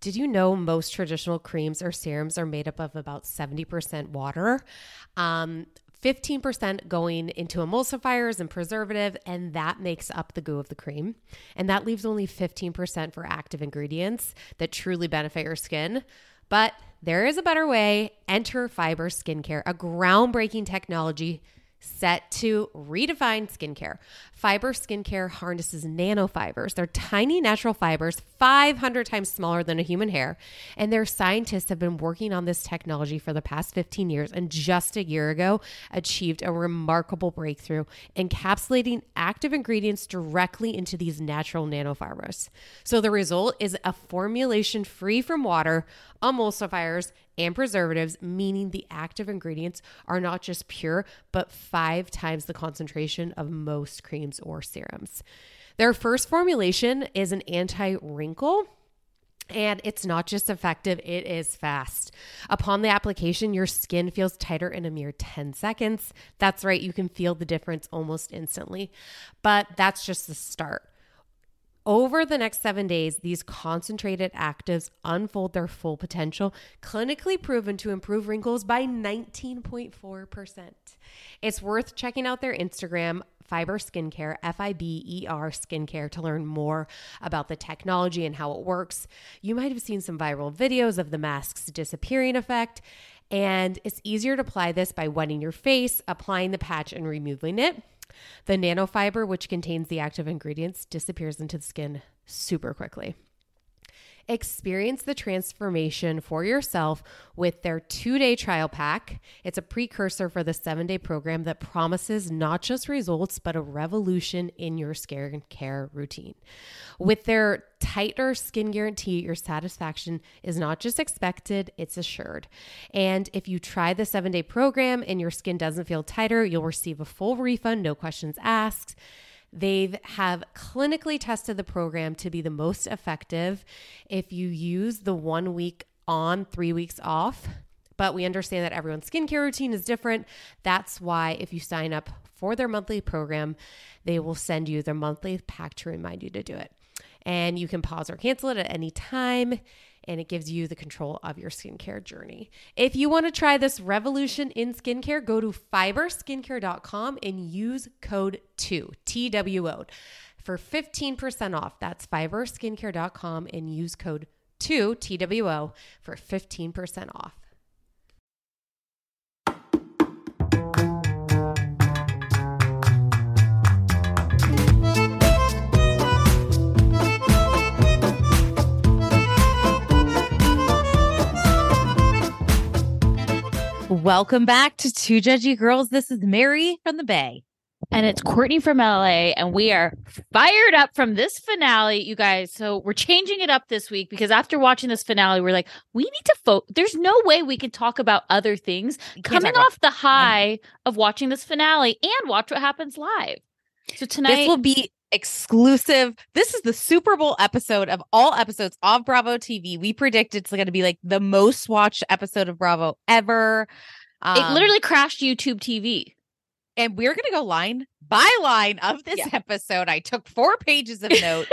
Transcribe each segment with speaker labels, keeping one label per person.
Speaker 1: Did you know most traditional creams or serums are made up of about 70% water? Um, 15% going into emulsifiers and preservative, and that makes up the goo of the cream. And that leaves only 15% for active ingredients that truly benefit your skin. But there is a better way. Enter Fiber Skincare, a groundbreaking technology set to redefine skincare. Fiber skincare harnesses nanofibers. They're tiny natural fibers, 500 times smaller than a human hair. And their scientists have been working on this technology for the past 15 years and just a year ago achieved a remarkable breakthrough, encapsulating active ingredients directly into these natural nanofibers. So the result is a formulation free from water, emulsifiers, and preservatives, meaning the active ingredients are not just pure, but five times the concentration of most creams or serums. Their first formulation is an anti wrinkle. And it's not just effective, it is fast. Upon the application, your skin feels tighter in a mere 10 seconds. That's right, you can feel the difference almost instantly. But that's just the start. Over the next seven days, these concentrated actives unfold their full potential, clinically proven to improve wrinkles by 19.4%. It's worth checking out their Instagram, Fiber Skincare, F I B E R Skincare, to learn more about the technology and how it works. You might have seen some viral videos of the mask's disappearing effect. And it's easier to apply this by wetting your face, applying the patch, and removing it. The nanofiber, which contains the active ingredients, disappears into the skin super quickly. Experience the transformation for yourself with their two day trial pack. It's a precursor for the seven day program that promises not just results, but a revolution in your skincare routine. With their tighter skin guarantee, your satisfaction is not just expected, it's assured. And if you try the seven day program and your skin doesn't feel tighter, you'll receive a full refund, no questions asked. They have clinically tested the program to be the most effective if you use the one week on, three weeks off. But we understand that everyone's skincare routine is different. That's why if you sign up for their monthly program, they will send you their monthly pack to remind you to do it. And you can pause or cancel it at any time and it gives you the control of your skincare journey. If you want to try this revolution in skincare, go to fiberskincare.com and use code 2 TWO for 15% off. That's fiberskincare.com and use code 2 TWO for 15% off.
Speaker 2: Welcome back to Two Judgey Girls. This is Mary from the Bay.
Speaker 3: And it's Courtney from LA, and we are fired up from this finale, you guys. So we're changing it up this week because after watching this finale, we're like, we need to vote. There's no way we can talk about other things coming off about- the high of watching this finale and watch what happens live. So tonight,
Speaker 2: this will be exclusive. This is the Super Bowl episode of all episodes of Bravo TV. We predict it's going to be like the most watched episode of Bravo ever.
Speaker 3: Um, it literally crashed YouTube TV.
Speaker 2: And we're going to go line by line of this yeah. episode. I took four pages of notes.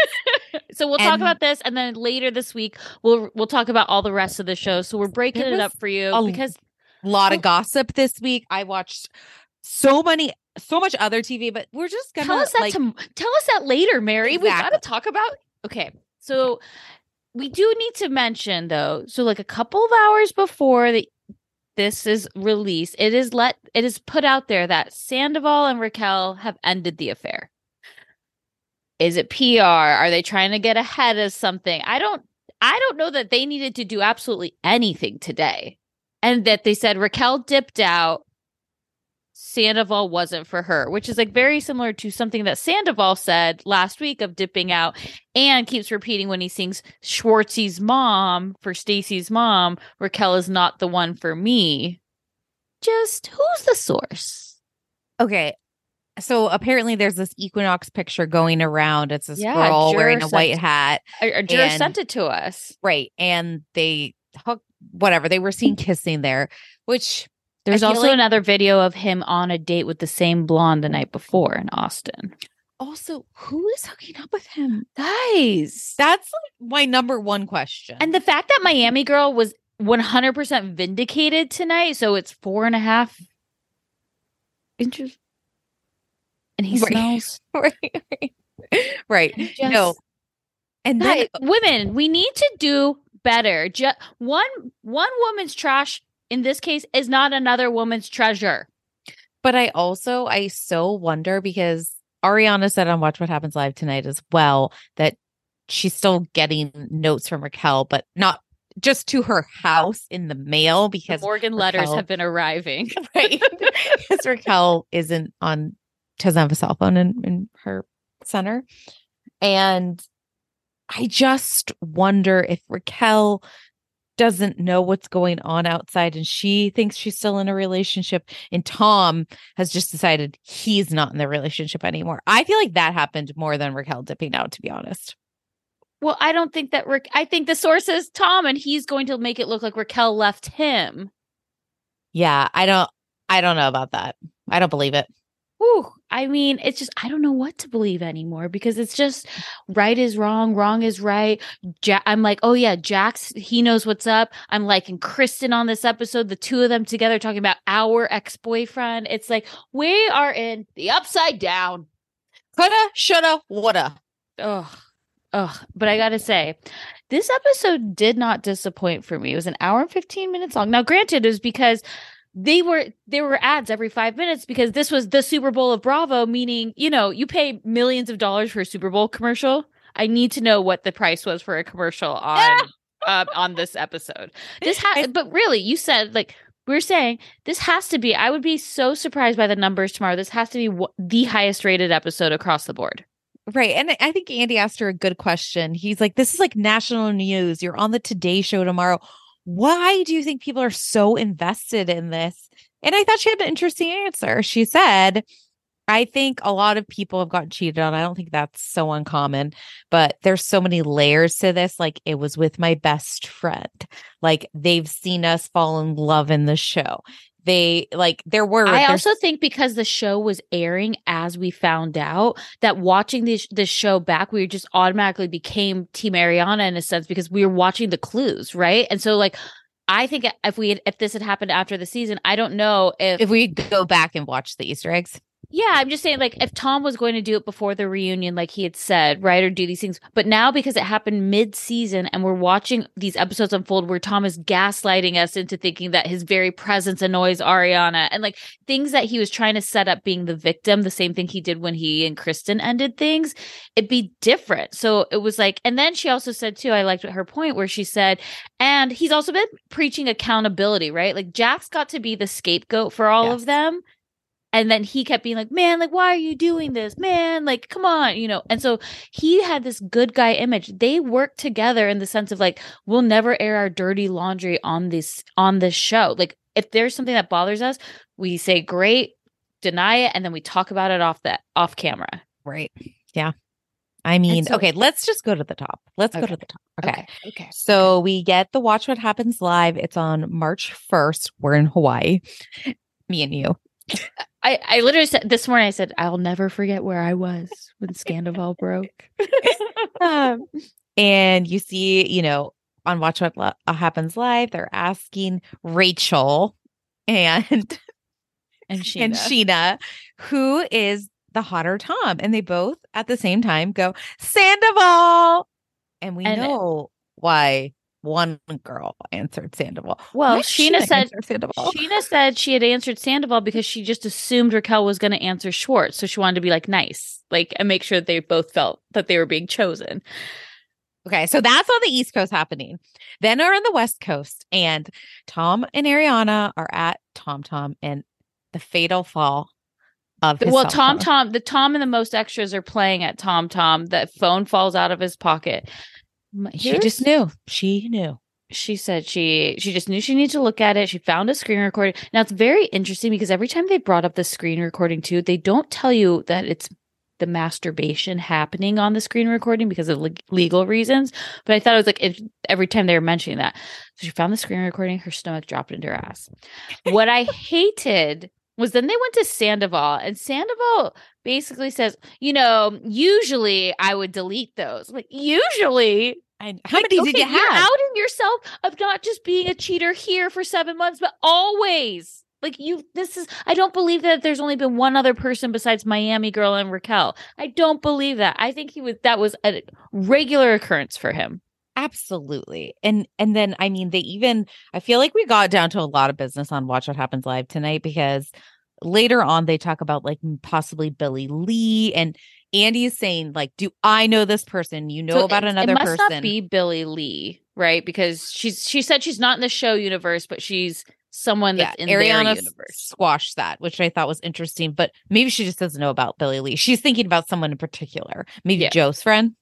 Speaker 3: so we'll and talk about this and then later this week we'll we'll talk about all the rest of the show. So we're breaking it up for you because
Speaker 2: a lot of gossip this week. I watched so many so much other TV, but we're just gonna
Speaker 3: tell us that
Speaker 2: like,
Speaker 3: to, tell us that later, Mary. Exactly. We gotta talk about Okay. So we do need to mention though, so like a couple of hours before the this is released, it is let it is put out there that Sandoval and Raquel have ended the affair. Is it PR? Are they trying to get ahead of something? I don't I don't know that they needed to do absolutely anything today. And that they said Raquel dipped out Sandoval wasn't for her, which is like very similar to something that Sandoval said last week of dipping out and keeps repeating when he sings Schwartzy's mom for Stacy's mom, Raquel is not the one for me. Just who's the source?
Speaker 2: Okay. So apparently there's this Equinox picture going around. It's this
Speaker 3: Yeah,
Speaker 2: girl wearing a white
Speaker 3: it.
Speaker 2: hat.
Speaker 3: Or, or Jura
Speaker 2: And-
Speaker 3: sent it to us.
Speaker 2: Right. And they hook whatever. They were seen kissing there, which
Speaker 3: There's also
Speaker 2: like-
Speaker 3: another video of him on a date with the same blonde the night before in Austin.
Speaker 2: also who is hooking up with him?
Speaker 3: Guys.
Speaker 2: That's like my number one question.
Speaker 3: And the fact that Miami Girl was 100% vindicated tonight, so it's four and a half inches. And he
Speaker 2: Right.
Speaker 3: smells.
Speaker 2: right, right, right.
Speaker 3: Just-
Speaker 2: no. And then
Speaker 3: Guys, women, we need to do better. Just one one woman's trash in this case is not another woman's treasure.
Speaker 2: But I also I so wonder because Ariana said on Watch What Happens Live tonight as well that she's still getting notes from Raquel, but not just to her house in the mail
Speaker 3: The
Speaker 2: because
Speaker 3: Morgan letters have been arriving.
Speaker 2: right because Raquel isn't on doesn't have a cell phone in, in her center. And I just wonder if Raquel doesn't know what's going on outside and she thinks she's still in a relationship and Tom has just decided he's not in the relationship anymore. I feel like that happened more than Raquel dipping out to be honest.
Speaker 3: Well, I don't think that Rick I think the source is Tom and he's going to make it look like Raquel left him.
Speaker 2: Yeah, I don't I don't know about that. I don't believe it.
Speaker 3: Whew. I mean, it's just I don't know what to believe anymore because it's just right is wrong, wrong is right. Ja- I'm like, oh yeah, Jax, he knows what's up. I'm liking Kristen on this episode, the two of them together talking about our ex boyfriend. It's like we are in the upside down.
Speaker 2: Coulda, shoulda, woulda.
Speaker 3: Ugh, ugh. But I gotta say, this episode did not disappoint for me. It was an hour and fifteen minutes long. Now, granted, it was because they were there were ads every five minutes because this was the Super Bowl of Bravo, meaning you know you pay millions of dollars for a Super Bowl commercial. I need to know what the price was for a commercial on um, on this episode. This ha- but really, you said like we're saying this has to be. I would be so surprised by the numbers tomorrow. This has to be w- the highest rated episode across the board.
Speaker 2: Right. And I think Andy asked her a good question. He's like, this is like national news. You're on the Today Show tomorrow. Why do you think people are so invested in this? And I thought she had an interesting answer. She said, I think a lot of people have gotten cheated on. I don't think that's so uncommon, but there's so many layers to this. Like it was with my best friend. Like they've seen us fall in love in the show. They like there were
Speaker 3: I also think because the show was airing as we found out that watching this this show back, we just automatically became Team Ariana in a sense because we were watching the clues, right? And so like I think if we had, if this had happened after the season, I don't know if,
Speaker 2: if we go back and watch the Easter eggs.
Speaker 3: Yeah, I'm just saying like if Tom was going to do it before the reunion, like he had said, right, or do these things, but now because it happened mid season and we're watching these episodes unfold where Tom is gaslighting us into thinking that his very presence annoys Ariana and like things that he was trying to set up being the victim, the same thing he did when he and Kristen ended things, it'd be different. So it was like, and then she also said too, I liked her point where she said, and he's also been preaching accountability, right? Like Jack's got to be the scapegoat for all
Speaker 2: Yes.
Speaker 3: of them. And then he kept being like, man, like, why are you doing this? Man, like, come on, you know? And so he had this good guy image. They worked together in the sense of like, we'll never air our dirty laundry on this, on this show. Like, if there's something that bothers us, we say, great, deny it, and then we talk about it off that off camera.
Speaker 2: Right. Yeah. I mean,
Speaker 3: so-
Speaker 2: okay, let's just go to the top. Let's go to the top. Okay.
Speaker 3: Okay.
Speaker 2: So we get the Watch What Happens Live. It's on March 1st. We're in Hawaii. Me and you.
Speaker 3: I, I literally said this morning, I said, I'll never forget where I was when Scandoval broke.
Speaker 2: um, and you see, you know, on Watch What Lo- Happens Live, they're asking Rachel and
Speaker 3: And she
Speaker 2: and Scheana, who is the hotter Tom. And they both at the same time go, Sandoval. And we
Speaker 3: And it-
Speaker 2: know why one girl answered Sandoval.
Speaker 3: Well, Scheana said
Speaker 2: Sandoval.
Speaker 3: Scheana said she had answered Sandoval because she just assumed Raquel was going to answer Schwartz, so she wanted to be like nice, like and make sure that they both felt that they were being chosen.
Speaker 2: Okay, so that's on the East Coast happening. Then are on the West Coast, and Tom and Ariana are at Tom Tom and the fatal fall of his
Speaker 3: well, Tom. Tom, the Tom and the most extras are playing at Tom Tom. The phone falls out of his pocket.
Speaker 2: She just knew. She knew.
Speaker 3: she said she she just knew she needed to look at it. She found a screen recording. Now it's very interesting because every time they brought up the screen recording too, they don't tell you that it's the masturbation happening on the screen recording because of le- legal reasons. But I thought it was like if, every time they were mentioning that. So she found the screen recording, her stomach dropped into her ass. what I hated was then they went to Sandoval and Sandoval basically says, you know, usually I would delete those. Like usually
Speaker 2: I, how
Speaker 3: like,
Speaker 2: many
Speaker 3: okay,
Speaker 2: did you have?
Speaker 3: you're outing yourself of not just being a cheater here for seven months, but always. Like you, this is. I don't believe that there's only been one other person besides Miami girl and Raquel. I don't believe that. I think he was. That was a regular occurrence for him.
Speaker 2: Absolutely. And and then I mean they even I feel like we got down to a lot of business on Watch What Happens Live tonight because later on they talk about like possibly Billie Lee and Andy is saying like do I know this person? You know
Speaker 3: So
Speaker 2: about
Speaker 3: it-
Speaker 2: another
Speaker 3: It must
Speaker 2: person.
Speaker 3: not be Billie Lee, right? Because she's she said she's not in the show universe, but she's someone
Speaker 2: yeah,
Speaker 3: that's in
Speaker 2: Ariana
Speaker 3: universe.
Speaker 2: squashed that, which I thought was interesting, but maybe she just doesn't know about Billie Lee. She's thinking about someone in particular. Maybe
Speaker 3: Yeah.
Speaker 2: Jo's friend,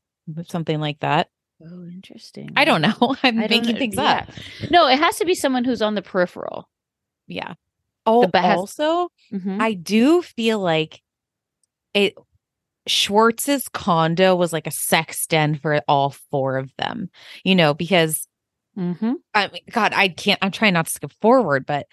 Speaker 2: something like that.
Speaker 3: Oh, interesting.
Speaker 2: I don't know. I'm
Speaker 3: I
Speaker 2: making things
Speaker 3: Yeah.
Speaker 2: up.
Speaker 3: No, it has to be someone who's on the peripheral.
Speaker 2: Yeah. Oh, also,
Speaker 3: Mhm.
Speaker 2: I do feel like it Schwartz's condo was like a sex den for all four of them, you know, because
Speaker 3: Mm-hmm.
Speaker 2: I mean, God, I can't, I'm trying not to skip forward, but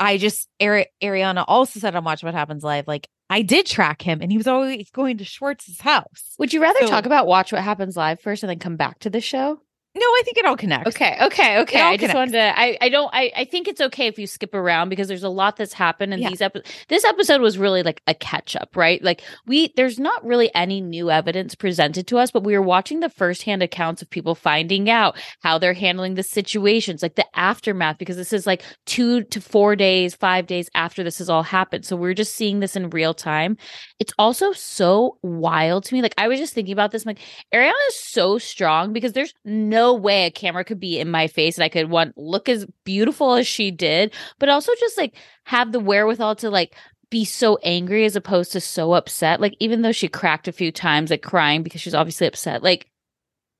Speaker 2: I just, Ari- Ariana also said on Watch What Happens Live, like, I did track him and he was always going to Schwartz's house.
Speaker 3: Would you rather
Speaker 2: So-
Speaker 3: talk about Watch What Happens Live first and then come back to the show?
Speaker 2: No, I think it all connects.
Speaker 3: Okay, okay, okay. I just
Speaker 2: connects.
Speaker 3: wanted to. I, I don't. I, I think it's okay if you skip around because there's a lot that's happened in
Speaker 2: Yeah.
Speaker 3: these episodes. This episode was really like a catch up, right? Like we, there's not really any new evidence presented to us, but we were watching the firsthand accounts of people finding out how they're handling the situations, like the aftermath, because this is like two to four days, five days after this has all happened. So we're just seeing this in real time. It's also so wild to me. Like I was just thinking about this. I'm like Ariana is so strong because there's no way a camera could be in my face and I could one look as beautiful as she did, but also just like have the wherewithal to like be so angry as opposed to so upset. Like even though she cracked a few times, like crying because she's obviously upset. Like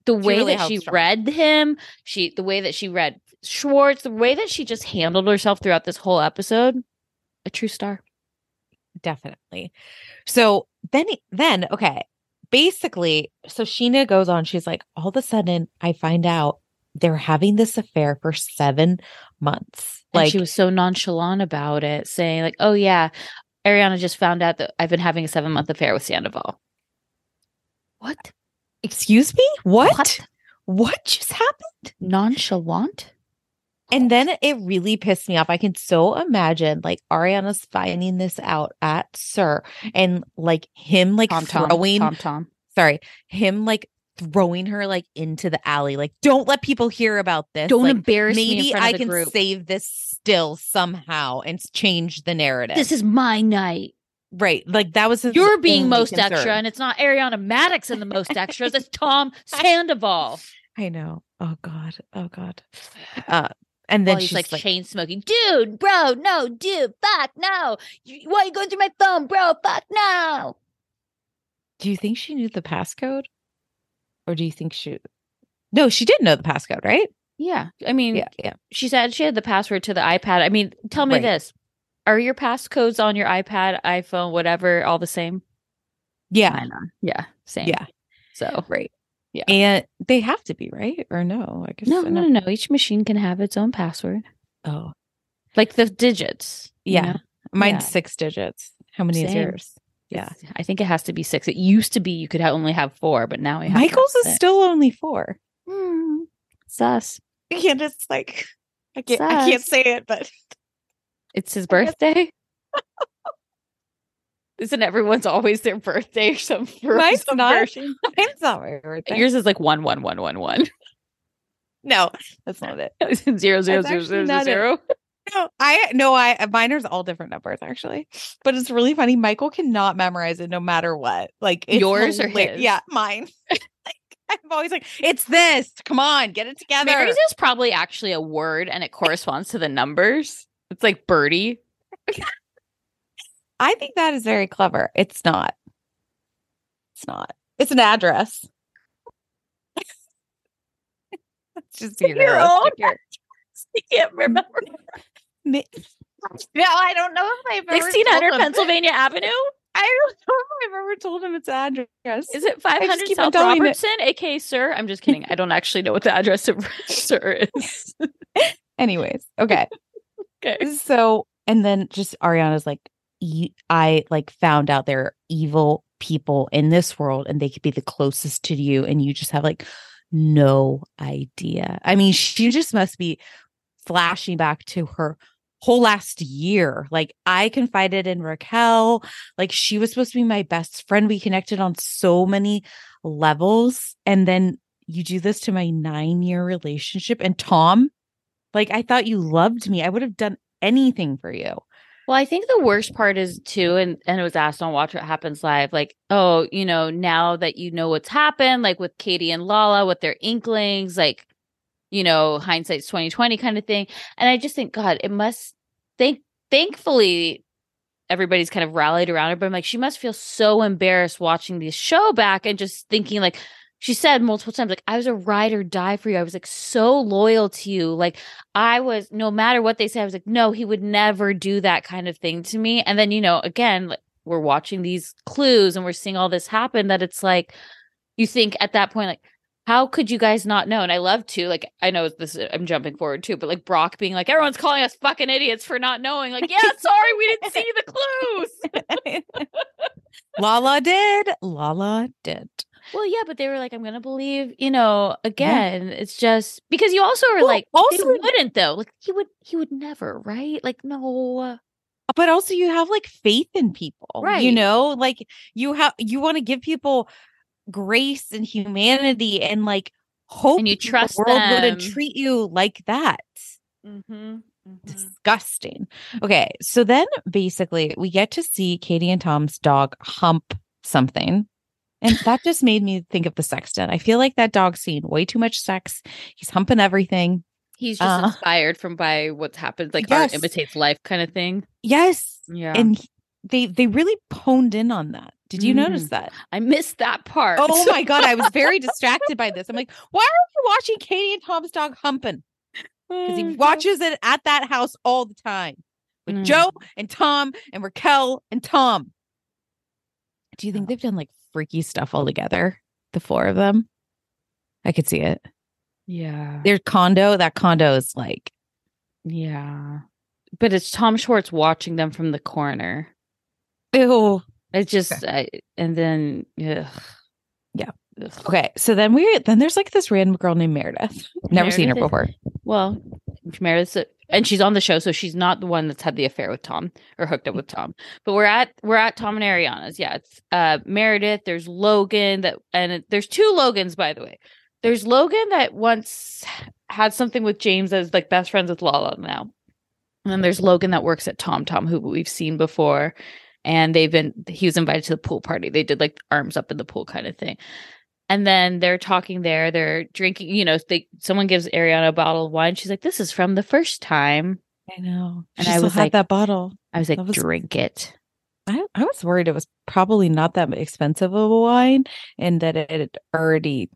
Speaker 3: the way
Speaker 2: really
Speaker 3: that she read him, she the way that she read Schwartz, the way that she just handled herself throughout this whole episode, a true star.
Speaker 2: definitely. So then, then okay, basically, so Scheana goes on. She's like, all of a sudden, I find out they're having this affair for seven months.
Speaker 3: And
Speaker 2: Like
Speaker 3: she was so nonchalant about it, saying like, "Oh yeah, Ariana just found out that I've been having a seven month affair with Sandoval." What?
Speaker 2: excuse me, what?
Speaker 3: What?
Speaker 2: What just happened?
Speaker 3: Nonchalant?
Speaker 2: And then it really pissed me off. I can so imagine like Ariana's finding this out at SUR and like him like
Speaker 3: Tom Tom.
Speaker 2: throwing
Speaker 3: Tom Tom.
Speaker 2: sorry, him like throwing her like into the alley. Like, don't let people hear about this.
Speaker 3: Don't
Speaker 2: like,
Speaker 3: embarrass me
Speaker 2: maybe I can
Speaker 3: group.
Speaker 2: save this still somehow and change the narrative.
Speaker 3: This is my night.
Speaker 2: right. Like that was
Speaker 3: You're being most
Speaker 2: concern.
Speaker 3: extra, and it's not Ariana Madix in the most extras. It's Tom Sandoval.
Speaker 2: I know. Oh God. Oh God. Uh, and then
Speaker 3: While he's
Speaker 2: she's
Speaker 3: like,
Speaker 2: like,
Speaker 3: chain smoking, dude, bro, no, dude, fuck, no. Why are you going through my phone, bro? Fuck, no.
Speaker 2: "Do you think she knew the passcode, or do you think she?" No, she didn't know the passcode, right?
Speaker 3: Yeah, I mean,
Speaker 2: Yeah. Yeah.
Speaker 3: she said she had the password to the iPad. I mean, tell me
Speaker 2: Right.
Speaker 3: this: Are your passcodes on your iPad, iPhone, whatever, all the same?
Speaker 2: Yeah.
Speaker 3: Yeah, same.
Speaker 2: Yeah.
Speaker 3: So
Speaker 2: Right.
Speaker 3: Yeah.
Speaker 2: And they have to be right or no? I guess
Speaker 3: no, no, no, no. Each machine can have its own password,
Speaker 2: Oh,
Speaker 3: like the digits. you
Speaker 2: yeah.
Speaker 3: know?
Speaker 2: Mine's
Speaker 3: Yeah.
Speaker 2: six digits. How many is yours? Yeah.
Speaker 3: It's- I think it has to be six. It used to be you could ha- only have four, but now we have
Speaker 2: Michael's is still only four.
Speaker 3: Hmm. sus.
Speaker 2: Yeah, it's like I can't. I can't say it, but
Speaker 3: It's his birthday. Isn't everyone's always their birthday or some, for
Speaker 2: Mine's
Speaker 3: some
Speaker 2: not.
Speaker 3: version?
Speaker 2: Mine's not my birthday.
Speaker 3: Yours is like one one one one one.
Speaker 2: no, that's not it.
Speaker 3: zero zero
Speaker 2: That's
Speaker 3: zero zero
Speaker 2: it.
Speaker 3: zero.
Speaker 2: No, I no, I mine are all different numbers actually, but it's really funny. Michael cannot memorize it no matter what. Like it's
Speaker 3: Yours or
Speaker 2: hilar-
Speaker 3: his?
Speaker 2: Yeah, mine. like I'm always like, it's this. Come on, get it together.
Speaker 3: Mary's is probably actually a word and it corresponds to the numbers. It's like birdie.
Speaker 2: I think that is very clever. It's not. It's not. It's an address. Let's just be
Speaker 3: Your own I can't remember. No, I don't know if I've sixteen hundred. Pennsylvania Avenue.
Speaker 2: I don't know if I've ever told him its address.
Speaker 3: Is it five hundred South
Speaker 2: telling it.
Speaker 3: Robertson, aka SUR? I'm just kidding. I don't actually know what the address of SUR is.
Speaker 2: Anyways, okay.
Speaker 3: okay.
Speaker 2: So, and then just Ariana's like, "You- I like found out there are evil people in this world and they could be the closest to you, and you just have like no idea. I mean, she just must be flashing back to her whole last year. Like, I confided in Raquel, like, she was supposed to be my best friend. We connected on so many levels. And then you do this to my nine year relationship. And Tom, like, I thought you loved me. I would have done anything for you.
Speaker 3: Well, I think the worst part is too, and and it was asked on Watch What Happens Live, like, oh, you know, now that you know what's happened, like with Katie and Lala, with their inklings, like, you know, hindsight's twenty twenty kind of thing. And I just think, God, it must. Thank, thankfully, everybody's kind of rallied around her. But I'm like, she must feel so embarrassed watching this show back and just thinking, like, she said multiple times, like, I was a ride or die for you. I was like so loyal to you. Like, I was, no matter what they say, I was like, no, he would never do that kind of thing to me. And then, you know, again, like, we're watching these clues and we're seeing all this happen that it's like, you think at that point, like, how could you guys not know? And I love to, like, I know this, I'm jumping forward too, but like Brock being like, everyone's calling us fucking idiots for not knowing. Like, yeah, sorry, we didn't see the clues.
Speaker 2: Lala did. Lala did.
Speaker 3: Well, yeah, but they were like, I'm gonna believe, you know, again, it's just because you also are
Speaker 2: Well,
Speaker 3: like,
Speaker 2: also-
Speaker 3: they wouldn't though. Like he would, he would never, right? Like, no.
Speaker 2: But also you have like faith in people.
Speaker 3: Right.
Speaker 2: You know, like you have you want to give people grace and humanity and like hope
Speaker 3: And you
Speaker 2: that the
Speaker 3: trust
Speaker 2: world wouldn't treat you like that.
Speaker 3: Mm-hmm.
Speaker 2: Disgusting. Okay. So then basically we get to see Katie and Tom's dog hump something. And that just made me think of the sexton. I feel like that dog seen way too much sex. He's humping everything.
Speaker 3: He's just
Speaker 2: Uh,
Speaker 3: inspired from by what's happened, like
Speaker 2: Yes.
Speaker 3: art imitates life kind of thing.
Speaker 2: Yes.
Speaker 3: Yeah.
Speaker 2: And he- they they really honed in on that. Did you
Speaker 3: Mhm.
Speaker 2: notice that?
Speaker 3: I missed that part.
Speaker 2: Oh my god, I was very distracted by this. I'm like, why are you watching Katie and Tom's dog humping? Because he watches it at that house all the time with
Speaker 3: Mm.
Speaker 2: Jo and Tom and Raquel and Tom. Do you think
Speaker 3: Oh.
Speaker 2: they've done like freaky stuff all together? The four of them? I could see it.
Speaker 3: Yeah.
Speaker 2: Their condo, that condo is like,
Speaker 3: Yeah. But it's Tom Schwartz watching them from the corner.
Speaker 2: ew.
Speaker 3: It's just, I, and then, ugh.
Speaker 2: Yeah.
Speaker 3: Ugh.
Speaker 2: Okay. So then we then there's like this random girl named Meredith. Never seen her
Speaker 3: Meredith.
Speaker 2: before.
Speaker 3: Well, Meredith's, and she's on the show, so she's not the one that's had the affair with Tom or hooked up with Tom. But we're at we're at Tom and Ariana's. Yeah, it's uh Meredith. There's Logan that, and it, there's two Logans by the way. There's Logan that once had something with James as like best friends with Lala now, and then there's Logan that works at Tom Tom who we've seen before, and they've been he was invited to the pool party. They did like arms up in the pool kind of thing. And then they're talking there, they're drinking, you know, they someone gives Ariana a bottle of wine. She's like, This is from the first time.
Speaker 2: I know.
Speaker 3: And
Speaker 2: she
Speaker 3: I
Speaker 2: still
Speaker 3: was
Speaker 2: had
Speaker 3: like-
Speaker 2: that bottle.
Speaker 3: I was like,
Speaker 2: was-
Speaker 3: drink it.
Speaker 2: I, I was worried it was probably not that expensive of a wine and that it had already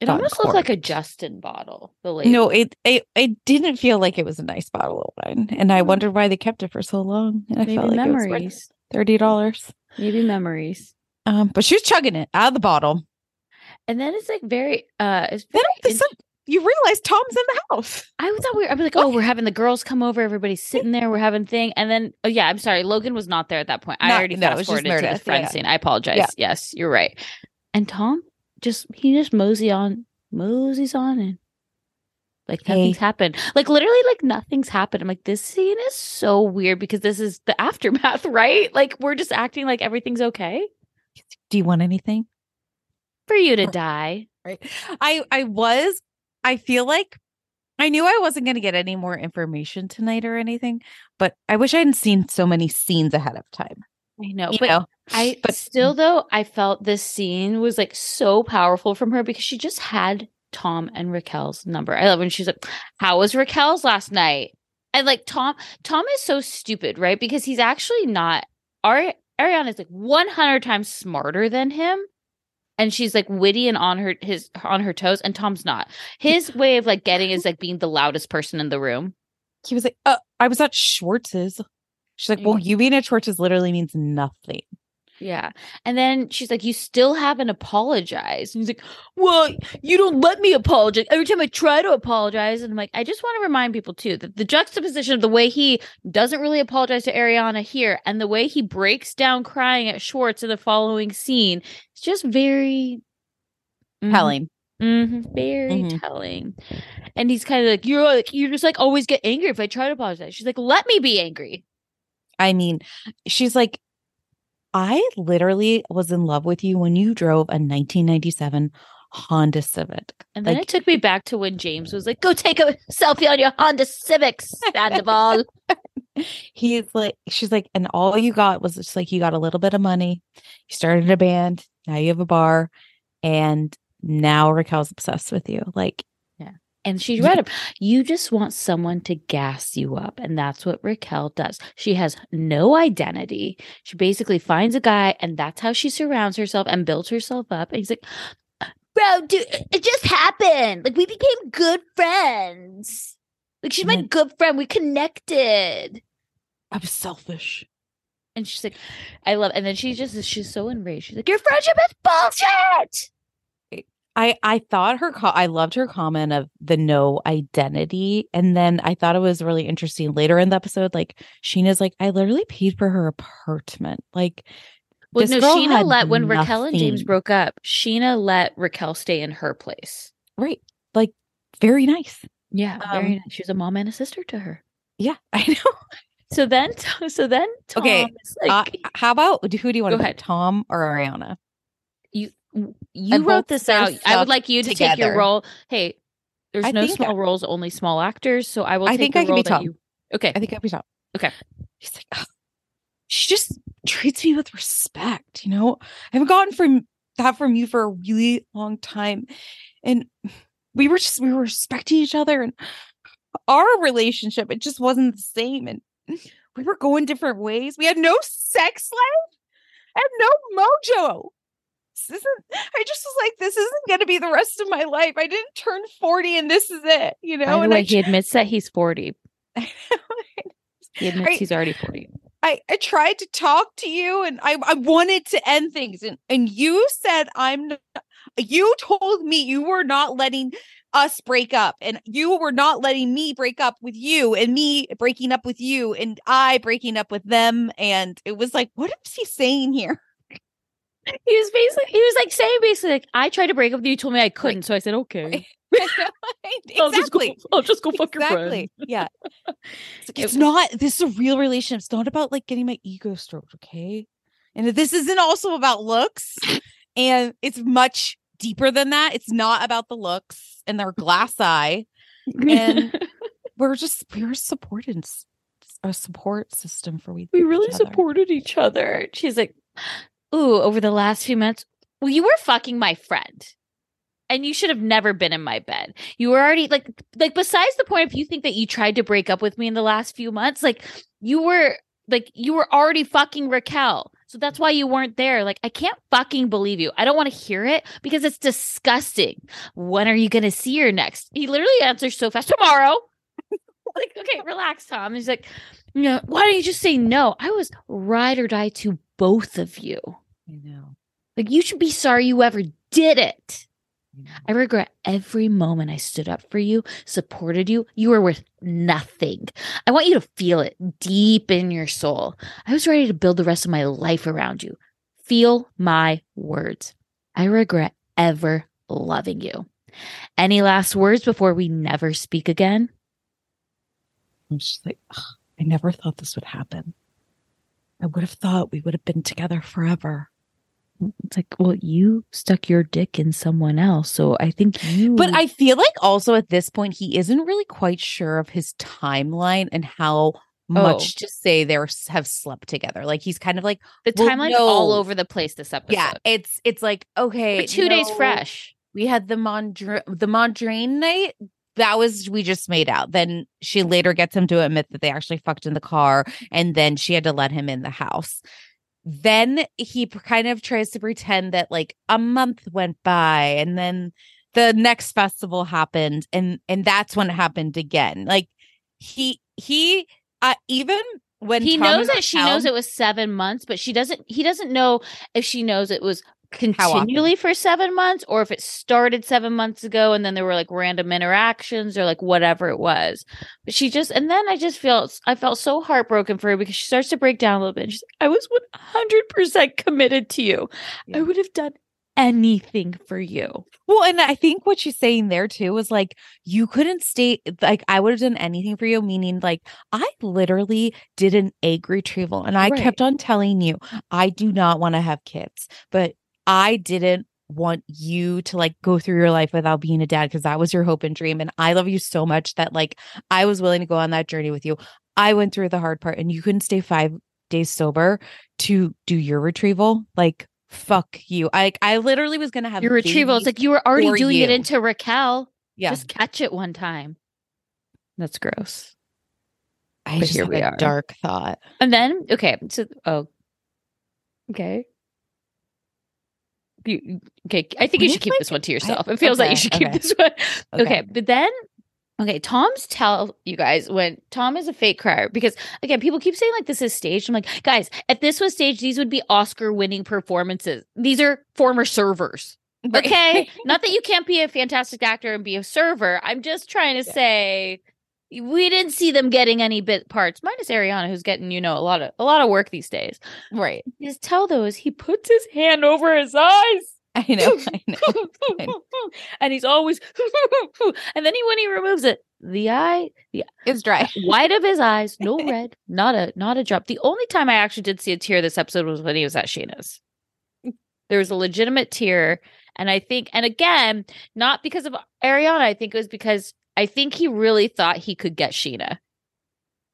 Speaker 3: It almost looked like a. Justin bottle. The label.
Speaker 2: no it, it it didn't feel like it was a nice bottle of wine and i
Speaker 3: Hmm.
Speaker 2: wondered why they kept it for so long and i
Speaker 3: maybe
Speaker 2: felt like
Speaker 3: memories.
Speaker 2: it was worth $30
Speaker 3: Maybe memories.
Speaker 2: um but she was chugging it out of the bottle
Speaker 3: And then it's like very uh it's
Speaker 2: then
Speaker 3: very in-
Speaker 2: sudden you realize tom's in the house
Speaker 3: I thought we were I was like, oh, we're having the girls come over, everybody's sitting there, we're having thing. And then oh yeah, I'm sorry, Logan was not there at that point. I
Speaker 2: Not-
Speaker 3: already
Speaker 2: no, it
Speaker 3: fast
Speaker 2: was just
Speaker 3: forwarded to the friend
Speaker 2: yeah.
Speaker 3: scene. I apologize.
Speaker 2: Yeah.
Speaker 3: Yes, you're right. And Tom just he just mosey on moseys on and Like
Speaker 2: Hey.
Speaker 3: nothing's happened. Like literally, like nothing's happened. I'm like, this scene is so weird because this is the aftermath, right? Like we're just acting like everything's okay
Speaker 2: Do you want anything?
Speaker 3: For you to die.
Speaker 2: Right. I I was I feel like I knew I wasn't going to get any more information tonight or anything, but I wish I hadn't seen so many scenes ahead of time.
Speaker 3: I know,
Speaker 2: You
Speaker 3: but
Speaker 2: know,
Speaker 3: I
Speaker 2: but-
Speaker 3: still though I felt this scene was like so powerful from her because she just had Tom and Raquel's number. I love when she's like, "How was Raquel's last night?" And like Tom, Tom is so stupid, right? Because he's actually not. Ari- Ariana is like one hundred times smarter than him, and she's like witty and on her his on her toes. And Tom's not. His way of like getting is like being the loudest person in the room.
Speaker 2: he was like, uh, I was at Schwartz's. She's like, well, you being at Schwartz's literally means nothing.
Speaker 3: Yeah. And then she's like, You still haven't apologized. And he's like, Well, you don't let me apologize. Every time I try to apologize. And I'm like, I just want to remind people too that the juxtaposition of the way he doesn't really apologize to Ariana here and the way he breaks down crying at Schwartz in the following scene is just very Mhm.
Speaker 2: Telling.
Speaker 3: Mhm, very
Speaker 2: Mhm.
Speaker 3: telling. And he's kind of like, You're like, you just like always get angry if I try to apologize. She's like, Let me be angry.
Speaker 2: I mean, she's like, I literally was in love with you when you drove a 1997 Honda Civic.
Speaker 3: And then
Speaker 2: Like-
Speaker 3: it took me back to when James was like, "Go take a selfie on your Honda Civic, Sandoval."
Speaker 2: He's like, she's like, and all you got was just like, you got a little bit of money. You started a band. Now you have a bar. And now Raquel's obsessed with you. Like,
Speaker 3: and she read him. You just want someone to gas you up, and that's what Raquel does. She has no identity. She basically finds a guy, and that's how she surrounds herself and builds herself up. And he's like, "Bro, dude, it just happened. Like we became good friends. Like she's my good friend. We connected."
Speaker 2: I was selfish.
Speaker 3: And she's like, I love, and then she just she's so enraged. She's like, Your friendship is bullshit.
Speaker 2: I I thought her co- I loved her comment of the no identity and then I thought it was really interesting later in the episode like Scheana's like I literally paid for her apartment like
Speaker 3: Well, no,
Speaker 2: Scheana
Speaker 3: let when Raquel and James broke up, Scheana let Raquel stay in her place.
Speaker 2: right like very nice
Speaker 3: Yeah,
Speaker 2: Um,
Speaker 3: very nice. She was a mom and a sister to her.
Speaker 2: yeah I know
Speaker 3: So then, so then, Tom
Speaker 2: Okay,
Speaker 3: is like,
Speaker 2: uh, how about who do you want
Speaker 3: Go
Speaker 2: to
Speaker 3: ahead.
Speaker 2: put Tom or Ariana
Speaker 3: you
Speaker 2: and
Speaker 3: wrote this out. I would like you to take your role. Hey, there's
Speaker 2: I
Speaker 3: no small roles, only small actors. So I will.
Speaker 2: I think
Speaker 3: the
Speaker 2: I can
Speaker 3: role
Speaker 2: be Tom.
Speaker 3: You, okay,
Speaker 2: I think I'd be Tom
Speaker 3: Okay.
Speaker 2: she's like "Ugh, she just treats me with respect you know I haven't gotten from that from you for a really long time and we were just we were respecting each other and our relationship it just wasn't the same and we were going different ways we had no sex life i had no mojo this isn't i just was like this isn't going to be the rest of my life i didn't turn 40 and this is it you know and
Speaker 3: way,
Speaker 2: I,
Speaker 3: he admits that he's forty. He admits
Speaker 2: Right.
Speaker 3: he's already forty.
Speaker 2: I I tried to talk to you and I I wanted to end things and and you said I'm not, you told me you were not letting us break up and you were not letting me break up with you and me breaking up with you and I breaking up with them and it was like what is he saying here?
Speaker 3: He was basically he was like saying basically like I tried to break up with you, you told me I couldn't, so I said okay. I'll just go
Speaker 2: exactly.
Speaker 3: I'll just go fuck your friend.
Speaker 2: Yeah. It's, like, it's not this is a real relationship. It's not about like getting my ego stroked, okay? And this isn't also about looks. And it's much deeper than that. It's not about the looks and their glass eye. And we're just we were supported a support system for we
Speaker 3: we really supported each other. She's like, Ooh, over the last few months, well, you were fucking my friend. And you should have never been in my bed. You were already like like besides the point if you think that you tried to break up with me in the last few months, like you were like you were already fucking Raquel. So that's why you weren't there. Like I can't fucking believe you. I don't want to hear it because it's disgusting. When are you going to see her next? He literally answers so fast tomorrow. like okay, relax, Tom. He's like, know, why don't you just say no? I was ride or die to both of you.
Speaker 2: I know.
Speaker 3: Like you should be sorry you ever did it.
Speaker 2: I
Speaker 3: regret every moment I stood up for you, supported you. You were worth nothing. I want you to feel it deep in your soul. I was ready to build the rest of my life around you. Feel my words. I regret ever loving you. Any last words before we never speak again?
Speaker 2: I'm just like, "Ugh, I never thought this would happen. I would have thought we would have been together forever.
Speaker 3: It's like, well, you stuck your dick in someone else. So I think you.
Speaker 2: But I feel like also at this point, he isn't really quite sure of his timeline and how much oh. to say they have slept together. Like he's kind of like,
Speaker 3: the
Speaker 2: well,
Speaker 3: timeline's all over the place this episode.
Speaker 2: yeah, it's it's like okay,
Speaker 3: But two days fresh.
Speaker 2: We had the Mondra- the Mondrian night. That was we just made out. Then she later gets him to admit that they actually fucked in the car, and then she had to let him in the house. Then he kind of tries to pretend that like a month went by, and then the next festival happened, and and that's when it happened again. Like he he uh, even when
Speaker 3: he
Speaker 2: Tom
Speaker 3: knows that she knows it was seven months, but she doesn't. He doesn't know if she knows it was? Continually for seven months or if it started seven months ago and then there were like random interactions or like whatever it was. But she just and then I just felt I felt so heartbroken for her because she starts to break down a little bit. And she's like, I was one hundred percent committed to you.
Speaker 2: Yeah.
Speaker 3: I would have done anything for you.
Speaker 2: Well, and I think what she's saying there too was like, you couldn't stay, like, I would have done anything for you, meaning like, I literally did an egg retrieval and I
Speaker 3: Right.
Speaker 2: kept on telling you, I do not want to have kids, but I didn't want you to like go through your life without being a dad because that was your hope and dream. And I love you so much that like, I was willing to go on that journey with you. I went through the hard part and you couldn't stay five days sober to do your retrieval. Like, fuck you. I I literally was gonna have
Speaker 3: Your retrieval. It's like you were already
Speaker 2: for
Speaker 3: doing it into Raquel.
Speaker 2: yeah,
Speaker 3: Just catch it one time. That's gross.
Speaker 2: I
Speaker 3: but
Speaker 2: just
Speaker 3: here
Speaker 2: had
Speaker 3: we
Speaker 2: a
Speaker 3: are.
Speaker 2: dark thought.
Speaker 3: And then okay, so oh, okay. You, okay, I think you should keep this one to yourself. It feels like you should keep
Speaker 2: okay.
Speaker 3: this one. Okay.
Speaker 2: Okay.
Speaker 3: but then okay, Tom's tell you guys when Tom is a fake crier because again, people keep saying like this is staged. I'm like, guys, if this was staged, these would be Oscar winning performances. These are former servers. Okay. Not that you can't be a fantastic actor and be a server. I'm just trying to
Speaker 2: Yeah.
Speaker 3: say we didn't see them getting any bit parts, minus Ariana, who's getting, you know, a lot of a lot of work these days.
Speaker 2: right.
Speaker 3: His tell though is he puts his hand over his eyes.
Speaker 2: I know. I know. I know.
Speaker 3: and he's always and then he when he removes it, the eye, the
Speaker 2: It's dry.
Speaker 3: white of his eyes, no red, not a not a drop. The only time I actually did see a tear this episode was when he was at Scheana's. There was a legitimate tear, and I think, and again, not because of Ariana, I think it was because I think he really thought he could get Scheana,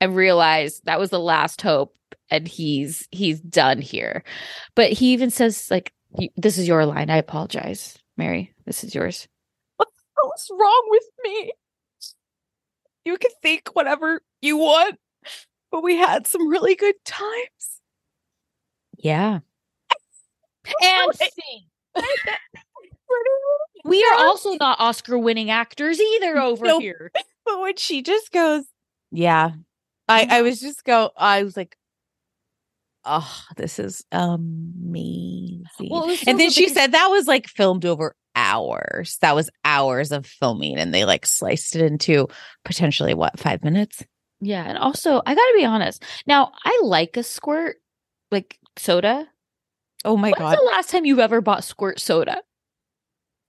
Speaker 3: and realized that was the last hope, and he's he's done here. But he even says like, "This is your line. I apologize, Mary. This is yours."
Speaker 2: What's wrong with me? You can think whatever you want, but we had some really good times.
Speaker 3: Yeah. And
Speaker 2: Right.
Speaker 3: sing. We are also not Oscar winning actors either over
Speaker 2: Nope.
Speaker 3: here.
Speaker 2: But when she just goes, yeah, I I was just go. I was like, oh, this is amazing.
Speaker 3: Well, so
Speaker 2: and then she
Speaker 3: because-
Speaker 2: said that was like filmed over hours. That was hours of filming, and they like sliced it into potentially what five minutes.
Speaker 3: Yeah, and also I got to be honest. Now I like a squirt, like soda.
Speaker 2: Oh my
Speaker 3: When's
Speaker 2: god!
Speaker 3: the last time you've ever bought squirt soda?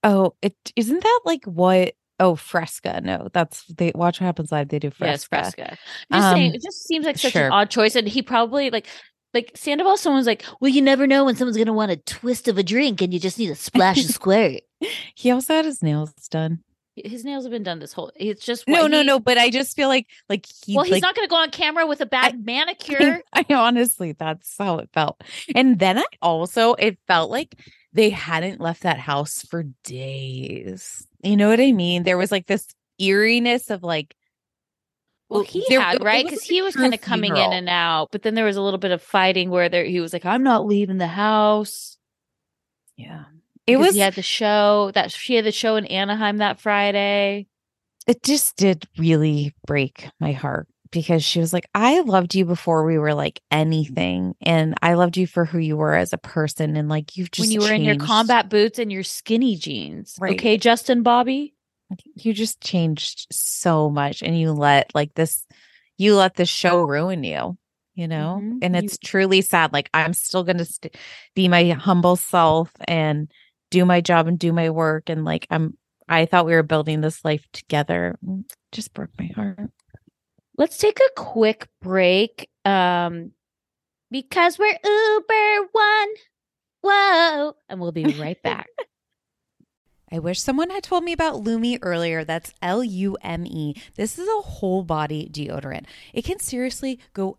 Speaker 2: Oh, it isn't that like what? Oh, Fresca. No, that's they watch what happens live. They do Fresca.
Speaker 3: Yes, Fresca. I'm just saying,
Speaker 2: Um,
Speaker 3: it just seems like such
Speaker 2: sure.
Speaker 3: an odd choice, and he probably like. Like Sandoval, someone's like, "Well, you never know when someone's gonna want a twist of a drink, and you just need a splash of squirt."
Speaker 2: He also had his nails done.
Speaker 3: His nails have been done this whole. It's just
Speaker 2: No,
Speaker 3: what
Speaker 2: no, no. But I just feel like like he.
Speaker 3: Well, he's
Speaker 2: like,
Speaker 3: not going to go on camera with a bad manicure.
Speaker 2: I, I honestly, that's how it felt. And then I also, it felt like they hadn't left that house for days. You know what I mean? There was like this eeriness of like,
Speaker 3: Well,
Speaker 2: Well,
Speaker 3: he
Speaker 2: there-
Speaker 3: had right because he was kind of coming in and out, but then there was a little bit of fighting where there he was like, "I'm not leaving the house."
Speaker 2: yeah, it was,
Speaker 3: he had the show that she had the show in Anaheim that Friday.
Speaker 2: it just did really break my heart because she was like, I loved you before we were like anything. And I loved you for who you were as a person. And like, you've just
Speaker 3: when you were in your combat boots and your skinny jeans.
Speaker 2: Right.
Speaker 3: Okay, Justin Bobby.
Speaker 2: you just changed so much and you let like this you let the show ruin you you know
Speaker 3: Mhm.
Speaker 2: and
Speaker 3: You-
Speaker 2: it's truly sad like i'm still going to st- be my humble self and do my job and do my work and like i'm I thought we were building this life together. Mm, Just broke my heart.
Speaker 3: Let's take a quick break. Um, because we're Uber One. Whoa. And we'll be right back.
Speaker 2: I wish someone had told me about Lume earlier. That's L U M E. This is a whole body deodorant. It can seriously go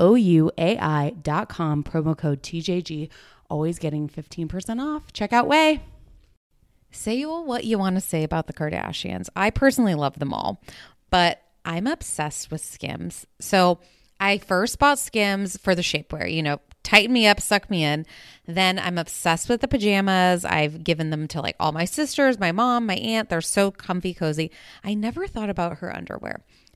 Speaker 2: O U A I dot com, promo code TJG. Always getting 15% off. Check out Ouai. Say all what you want to say about the Kardashians. I personally love them all, but I'm obsessed with Skims. So I first bought Skims for the shapewear, you know, tighten me up, suck me in. Then I'm obsessed with the pajamas. I've given them to like all my sisters, my mom, my aunt. They're so comfy, cozy. I never thought about her underwear.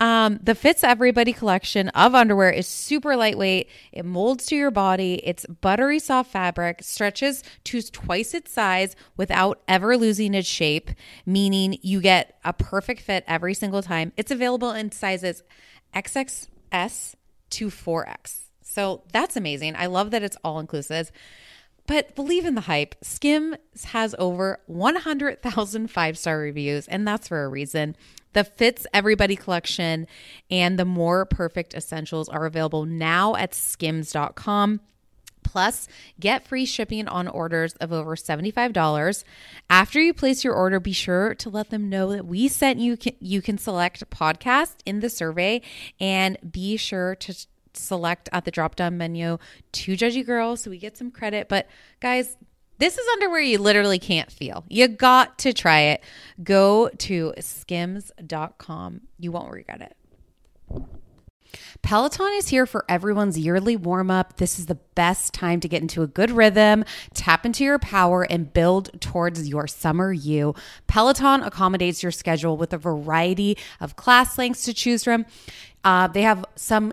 Speaker 1: Um, the Fits Everybody collection of underwear is super lightweight. It molds to your body. It's buttery soft fabric, stretches to twice its size without ever losing its shape, meaning you get a perfect fit every single time. It's available in sizes XXS to 4X. So that's amazing. I love that it's all inclusive. But believe in the hype. Skims has over 100,000 five star reviews, and that's for a reason. The Fits Everybody collection and the More Perfect Essentials are available now at skims.com. Plus, get free shipping on orders of over $75. After you place your order, be sure to let them know that we sent you. You can select podcast in the survey and be sure to select at the drop down menu Two Judgey Girl so we get some credit. But guys, this is underwear you literally can't feel. You got to try it. Go to skims.com. You won't regret it. Peloton is here for everyone's yearly warm up. This is the best time to get into a good rhythm, tap into your power, and build towards your summer you. Peloton accommodates your schedule with a variety of class lengths to choose from. Uh, they have some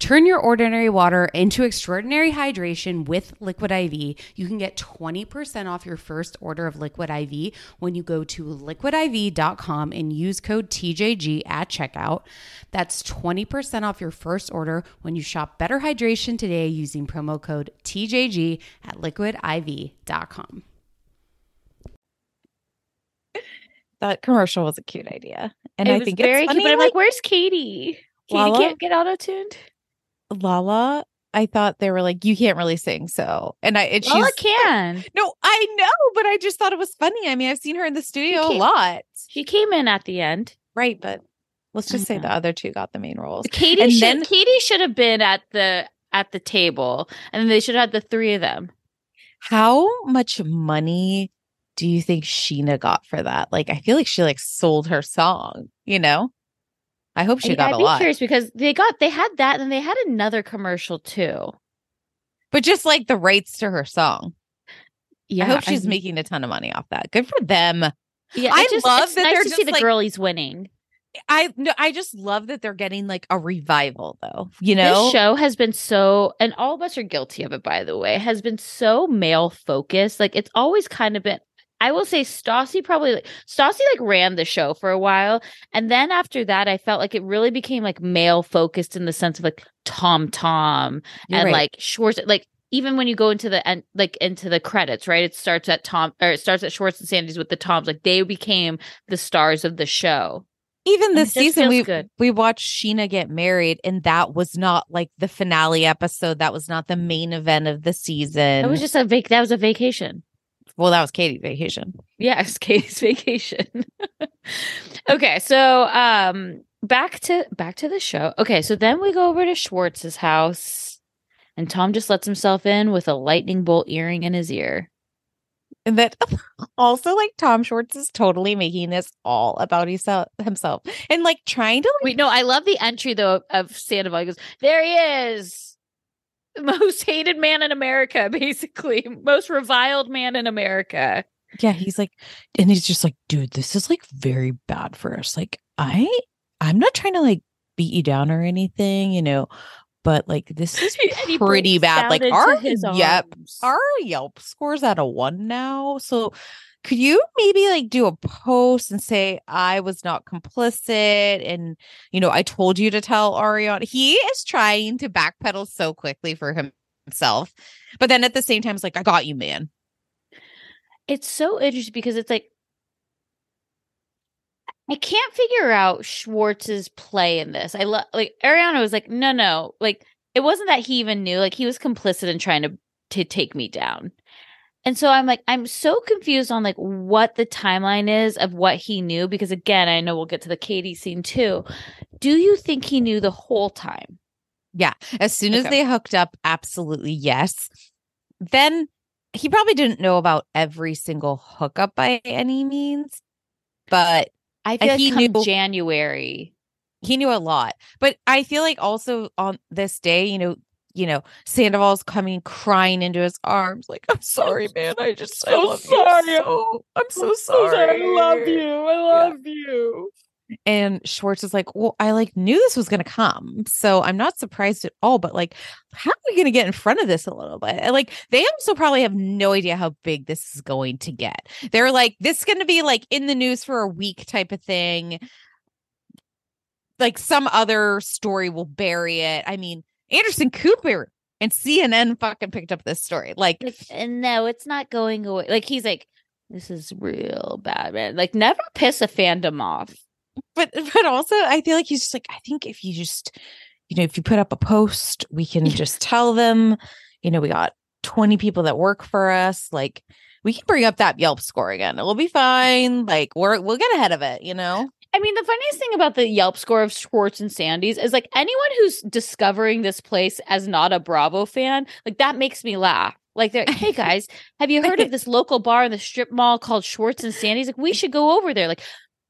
Speaker 1: Turn your ordinary water into extraordinary hydration with Liquid IV. You can get 20% off your first order of Liquid IV when you go to liquidiv.com and use code TJG at checkout. That's 20% off your first order when you shop Better Hydration today using promo code TJG at liquidiv.com. That commercial was a cute idea. And
Speaker 3: it
Speaker 1: I think
Speaker 3: very
Speaker 1: it's
Speaker 3: cute.
Speaker 1: funny,
Speaker 3: But I'm
Speaker 1: like,
Speaker 3: like, where's Katie? Katie
Speaker 1: Lala?
Speaker 3: can't get auto tuned.
Speaker 1: Lala, I thought they were like, you can't really sing. So, and I, and
Speaker 3: Lala can.
Speaker 1: no, I know, but I just thought it was funny. I mean, I've seen her in the studio a lot.
Speaker 3: She came in at the end.
Speaker 1: Right. But let's just say
Speaker 3: know.
Speaker 1: the mm. other two got the main roles.
Speaker 3: Katie
Speaker 1: And
Speaker 3: should
Speaker 1: then-
Speaker 3: Katie should have been at the at the table, and then they should have had the three of them.
Speaker 1: How much money do you think Scheana got for that? Like, I feel like she like sold her song, you know? I hope she got
Speaker 3: I'd
Speaker 1: a
Speaker 3: be
Speaker 1: lot.
Speaker 3: curious because they got they had that, and they had another commercial too.
Speaker 1: But just like the rights to her song.
Speaker 3: Yeah,
Speaker 1: I hope she's
Speaker 3: mean-
Speaker 1: making a ton of money off that. Good for them.
Speaker 3: Yeah,
Speaker 1: I
Speaker 3: just,
Speaker 1: love that
Speaker 3: nice
Speaker 1: they're
Speaker 3: to see the
Speaker 1: like-
Speaker 3: girlies winning.
Speaker 1: I no, I just love that they're getting like a revival though. You know?
Speaker 3: This show has been so, and all of us are guilty of it, by the way, has been so male focused. Like it's always kind of been. I will say Stassi probably like Stassi like ran the show for a while. And then after that, I felt like it really became like male focused in the sense of like Tom Tom and
Speaker 1: right.
Speaker 3: like Schwartz like even when you go into the end like into the credits, right? It starts at Tom or it starts at Schwartz and Sandy's with the Toms. Like they became the stars of the show.
Speaker 2: even this season we
Speaker 3: good.
Speaker 2: we watched Scheana get married and that was not like the finale episode that was not the main event of the season
Speaker 3: That was just a vac. That was a vacation.
Speaker 2: Well that was Katie's vacation
Speaker 3: Yes, Katie's vacation. okay, so um back to back to the show. Okay, so then we go over to Schwartz's house and Tom just lets himself in with a lightning bolt earring in his ear.
Speaker 2: and that also like Tom Schwartz is totally making this all about himself himself and like trying to
Speaker 3: Wait, no, I love the entry though of Sandoval. He goes, There he is. The most hated man in America, basically. Most reviled man in America.
Speaker 2: yeah he's like and he's just like dude this is like very bad for us like i i'm not trying to like beat you down or anything you know but like this is pretty bad like our yep our yelp scores at a one now so could you maybe like do a post and say i was not complicit and you know i told you to tell ariana he is trying to backpedal so quickly for himself but then at the same time it's like i got you man
Speaker 3: it's so interesting because it's like I can't figure out Schwartz's play in this. I love like Ariana was like, no, no, like it wasn't that he even knew, like he was complicit in trying to to take me down. And so I'm like, I'm so confused on like what the timeline is of what he knew because again, I know we'll get to the Katie scene too. Do you think he knew the whole time?
Speaker 2: Yeah. As soon as
Speaker 3: Okay.
Speaker 2: they hooked up, absolutely yes. Then he probably didn't know about every single hookup by any means, but
Speaker 3: I feel like
Speaker 2: he knew-
Speaker 3: January.
Speaker 2: he knew a lot. But I feel like also on this day, you know, you know, Sandoval's coming crying into his arms, like, I'm sorry, man. I just I
Speaker 3: so
Speaker 2: love
Speaker 3: sorry.
Speaker 2: You so, I'm so sorry.
Speaker 3: I love you. I love yeah. you.
Speaker 2: And Schwartz is like, Well, I like knew this was gonna come. So I'm not surprised at all. But like, how are we gonna get in front of this a little bit? And, Like, they also probably have no idea how big this is going to get. They're like, this is gonna be like in the news for a week type of thing. Like some other story will bury it. I mean, Anderson Cooper and CNN fucking picked up this story. Like,
Speaker 3: like and no it's not going away. Like he's like this is real bad man. Like never piss a fandom off.
Speaker 2: But but also I feel like he's just like I think if you just you know if you put up a post we can just tell them you know we got 20 people that work for us like we can bring up that Yelp score again. It will be fine. Like we're we'll get ahead of it you know
Speaker 3: i mean the funniest thing about the yelp score of schwartz and sandy's is like anyone who's discovering this place as not a bravo fan like that makes me laugh. Like they're hey guys have you heard of this local bar in the strip mall called schwartz and sandy's? Like we should go over there. Like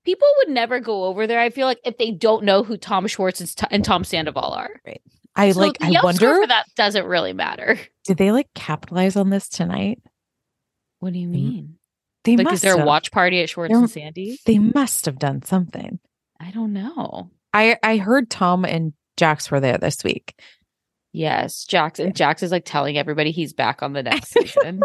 Speaker 3: people would never go over there i feel like if they don't know who tom schwartz and, and tom sandoval are. Right.
Speaker 2: I
Speaker 3: So
Speaker 2: like
Speaker 3: the
Speaker 2: I
Speaker 3: Yelp score
Speaker 2: wonder
Speaker 3: for that doesn't really matter.
Speaker 2: Did they like capitalize on this tonight?
Speaker 3: What do you mm.
Speaker 2: mean? They
Speaker 3: like is there a watch party at schwartz
Speaker 2: There-
Speaker 3: and sandy
Speaker 2: they must have done something
Speaker 3: I don't know.
Speaker 2: I I heard Tom and Jax were there this week
Speaker 3: Yes, Jax and Jax is like telling everybody he's back on the next season.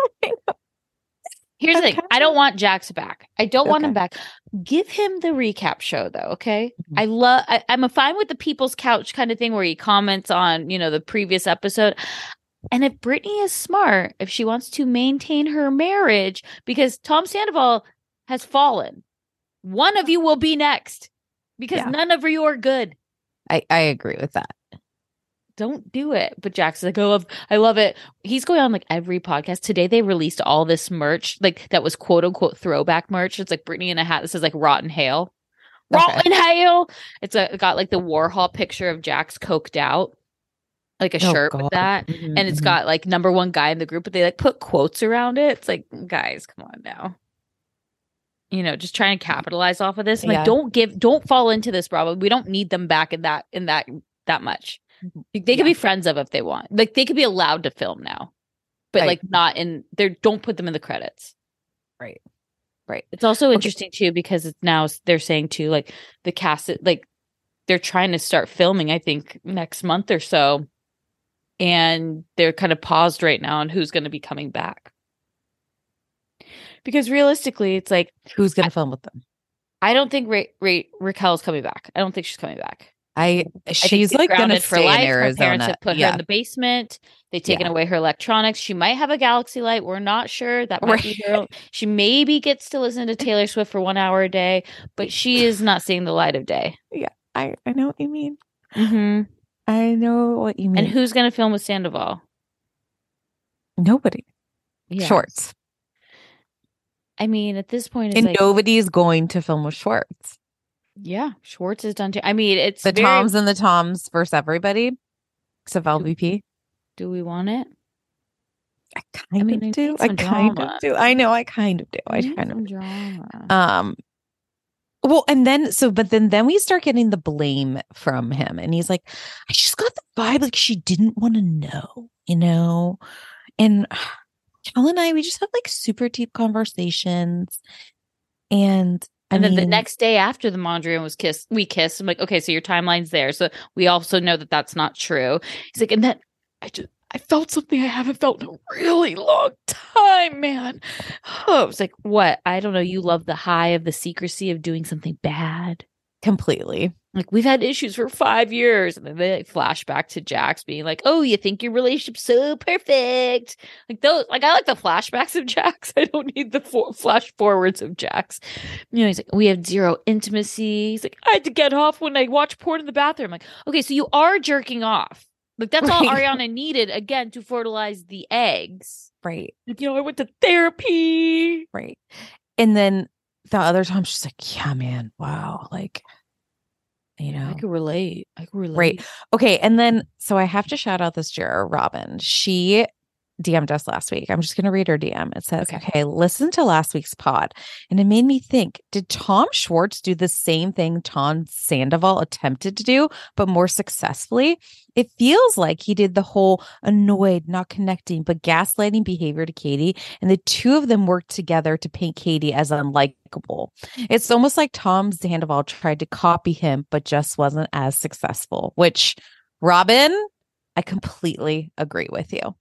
Speaker 3: Here's the thing: I don't want Jax back. I don't want him back. Give him the recap show, though. Okay,
Speaker 2: Mhm.
Speaker 3: I love. I'm a fine with the People's Couch kind of thing where he comments on you know the previous episode. And if Brittany is smart, if she wants to maintain her marriage, because Tom Sandoval has fallen, one of oh. you will be next, because
Speaker 2: Yeah.
Speaker 3: none of you are good.
Speaker 2: I I agree with that
Speaker 3: don't do it. But Jax like, I love, I love it. He's going on like every podcast. Today they released all this merch, like that was quote unquote throwback merch. It's like Brittany in a hat that says like Rotten Hail.
Speaker 2: Okay.
Speaker 3: Rotten Hail. It's a it got like the Warhol picture of Jax coked out, like a
Speaker 2: Oh,
Speaker 3: shirt
Speaker 2: God.
Speaker 3: with that.
Speaker 2: Mhm,
Speaker 3: And it's
Speaker 2: mhm.
Speaker 3: got like number one guy in the group, but they like put quotes around it. It's like, guys, come on now. You know, just trying to capitalize off of this.
Speaker 2: Yeah.
Speaker 3: Like, don't give, don't fall into this, Bravo. We don't need them back in that, in that, that much. They could
Speaker 2: Mm-hmm. Yeah.
Speaker 3: be friends of if they want. Like they could be allowed to film now, but
Speaker 2: Right.
Speaker 3: like not in there. Don't put them in the credits.
Speaker 2: Right. Right.
Speaker 3: It's also
Speaker 2: Okay.
Speaker 3: interesting too because it's now they're saying too like the cast like they're trying to start filming. I think next month or so, and they're kind of paused right now on who's going to be coming back. Because realistically, it's like
Speaker 2: who's gonna film with them
Speaker 3: I don't think Ra- Ra- Raquel's coming back. I don't think she's coming back.
Speaker 2: I
Speaker 3: I
Speaker 2: she's like gonna
Speaker 3: grounded
Speaker 2: stay in
Speaker 3: Her parents have put her in the basement. They've taken
Speaker 2: Yeah.
Speaker 3: away her electronics. She might have a galaxy light. We're not sure. That might
Speaker 2: Right.
Speaker 3: be her. own- She maybe gets to listen to Taylor Swift for one hour a day, but she is not seeing the light of day.
Speaker 2: Yeah, I, I know what you mean.
Speaker 3: Mm-hmm.
Speaker 2: I know what you mean.
Speaker 3: And who's going to film with Sandoval?
Speaker 2: Nobody.
Speaker 3: Yeah.
Speaker 2: Schwartz.
Speaker 3: I mean, at this point, it's
Speaker 2: And
Speaker 3: like,
Speaker 2: nobody's going to film with Schwartz.
Speaker 3: yeah, Schwartz is done too. I mean, it's
Speaker 2: The
Speaker 3: very-
Speaker 2: Toms and the Toms versus everybody except LVP.
Speaker 3: Do we want it?
Speaker 2: I kind
Speaker 3: mean,
Speaker 2: of do. I kind
Speaker 3: drama.
Speaker 2: of do. I know. I kind of do. I
Speaker 3: need
Speaker 2: kind of
Speaker 3: drama.
Speaker 2: um well and then so but then then we start getting the blame from him and he's like i just got the vibe like she didn't want to know you know and kel and i we just have like super deep conversations and I
Speaker 3: and then the next day after the Mondrian was kissed, we kissed. I'm like, okay, so your timeline's there. So we also know that that's not true. He's like, and then I just, I felt something I haven't felt in a really long time, man. Oh, it was like, what? I don't know. You love the high of the secrecy of doing something bad.
Speaker 2: completely
Speaker 3: Like we've had issues for five years, and then they like, flash back to Jax being like, "Oh, you think your relationship's so perfect?" Like those, like I like the flashbacks of Jax. I don't need the for- flash forwards of Jax. You know, he's like, "We have zero intimacy." He's like, "I had to get off when I watch porn in the bathroom." I'm like, okay, so you are jerking off. Like that's all Ariana needed again to fertilize the eggs.
Speaker 2: right
Speaker 3: Like, you know, I went to therapy.
Speaker 2: right and then the other time she's like yeah man wow like you know
Speaker 3: I could relate. I could relate.
Speaker 2: Right. Okay. And then, so I have to shout out this juror, Robin. She DM'd us last week. I'm just going to read her DM. It says,
Speaker 3: Okay.
Speaker 2: okay. listen to last week's pod. And it made me think, did Tom Schwartz do the same thing Tom Sandoval attempted to do, but more successfully? It feels like he did the whole annoyed, not connecting, but gaslighting behavior to Katie. And the two of them worked together to paint Katie as unlikable. It's almost like Tom Sandoval tried to copy him, but just wasn't as successful, which Robin, I completely agree with you.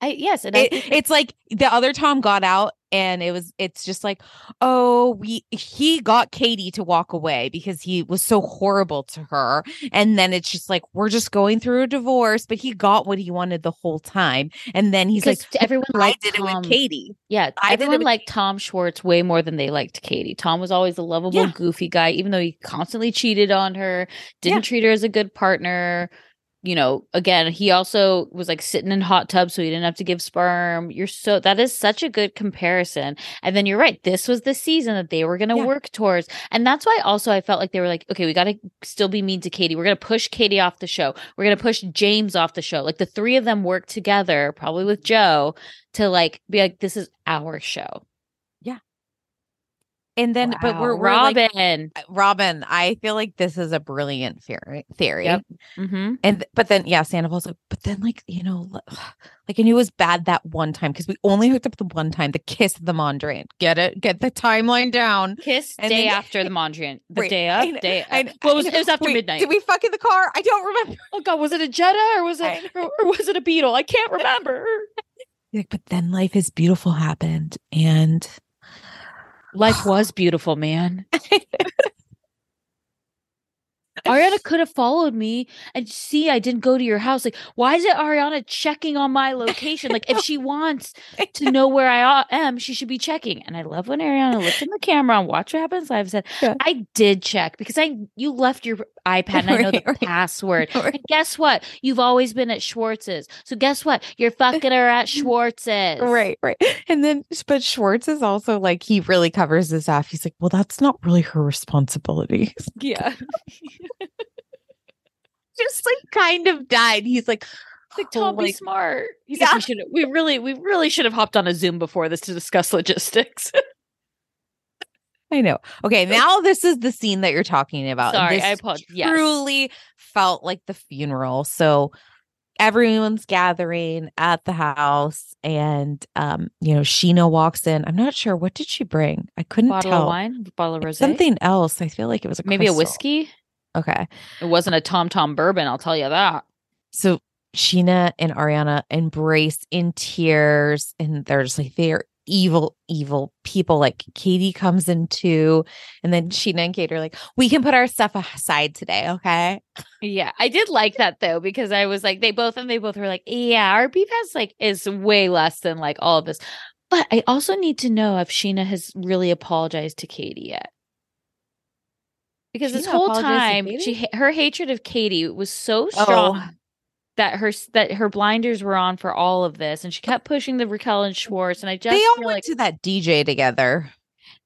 Speaker 3: I yes, and I
Speaker 2: It-
Speaker 3: think
Speaker 2: it's like the other Tom got out and it was it's just like, oh, we he got Katie to walk away because he was so horrible to her. And then it's just like we're just going through a divorce, but he got what he wanted the whole time. And then he's
Speaker 3: because
Speaker 2: like,
Speaker 3: everyone
Speaker 2: I
Speaker 3: liked
Speaker 2: did it
Speaker 3: Tom.
Speaker 2: with Katie.
Speaker 3: Yeah,
Speaker 2: I
Speaker 3: everyone liked Tom Schwartz way more than they liked Katie. Tom was always a lovable,
Speaker 2: Yeah.
Speaker 3: goofy guy, even though he constantly cheated on her, didn't
Speaker 2: Yeah.
Speaker 3: treat her as a good partner. You know, again, he also was like sitting in hot tubs, so he didn't have to give sperm. You're so that is such a good comparison. And then you're right, this was the season that they were going to
Speaker 2: Yeah.
Speaker 3: work towards, and that's why also I felt like they were like, okay, we got to still be mean to Katie. We're going to push Katie off the show. We're going to push James off the show. Like the three of them work together, probably with Jo, to like be like, this is our show.
Speaker 2: And then, but we're, we're like,
Speaker 3: Robin.
Speaker 2: Robin, I feel like this is a brilliant theory. Theory.
Speaker 3: Yep. mm-hmm.
Speaker 2: And but then yeah, Sandoval's like, but then like you know, like I knew it was bad that one time because we only hooked up the one time, the kiss of the Mondrian. Get it? Get the timeline down.
Speaker 3: Kiss
Speaker 2: And
Speaker 3: day
Speaker 2: then-
Speaker 3: after the Mondrian. The
Speaker 2: Wait,
Speaker 3: day
Speaker 2: I
Speaker 3: up. day
Speaker 2: I
Speaker 3: up.
Speaker 2: kn-
Speaker 3: Well, it
Speaker 2: I
Speaker 3: was, it was after
Speaker 2: Wait,
Speaker 3: midnight.
Speaker 2: Did we fuck in the car? I don't remember.
Speaker 3: oh God, was it a Jetta or was
Speaker 2: I
Speaker 3: it or, or was it a Beetle? I can't remember.
Speaker 2: Like, but then life is beautiful happened, and
Speaker 3: Life was beautiful, man. Ariana could have followed me and see I didn't go to your house. Like, why is it Ariana checking on my location? Like, if she wants to know where I am, she should be checking. And I love when Ariana looks in the camera and watch what happens. I've said,
Speaker 2: Yeah.
Speaker 3: I did check because I you left your iPad and I know the
Speaker 2: Right,
Speaker 3: password.
Speaker 2: Right.
Speaker 3: And guess what? You've always been at Schwartz's. So guess what? You're fucking her at Schwartz's.
Speaker 2: right, right, and then but Schwartz is also like he really covers this off. He's like, well, that's not really her responsibility.
Speaker 3: Yeah.
Speaker 2: Just like kind of died. He's like,
Speaker 3: like Tom, be smart. He's
Speaker 2: Yeah.
Speaker 3: like, we should we really we really should have hopped on a Zoom before this to discuss logistics.
Speaker 2: I know. Okay, now this is the scene that you're talking about.
Speaker 3: Sorry,
Speaker 2: this
Speaker 3: I apologize. Yes.
Speaker 2: Truly felt like the funeral. So everyone's gathering at the house, and um, you know, Scheana walks in. I'm not sure what did she bring. I couldn't
Speaker 3: bottle
Speaker 2: tell.
Speaker 3: of wine, bottle of rosé,
Speaker 2: Something else. I feel like it was a
Speaker 3: maybe a whiskey.
Speaker 2: Okay,
Speaker 3: It wasn't a Tom Tom bourbon. I'll tell you that.
Speaker 2: so Scheana and Ariana embrace in tears, and they're just like they're evil, evil people. Like Katie comes in too, and then Scheana and Kate are like, "We can put our stuff aside today, okay?"
Speaker 3: Yeah, I did like that though because I was like, they both and they both were like, yeah, our beef has like is way less than like all of this. But I also need to know if Scheana has really apologized to Katie yet. Because this whole time, she her hatred of Katie was so oh, strong
Speaker 2: Oh.
Speaker 3: That her that her blinders were on for all of this, and she kept pushing the Raquel and Schwartz. And I just
Speaker 2: they all went
Speaker 3: like
Speaker 2: to that DJ together.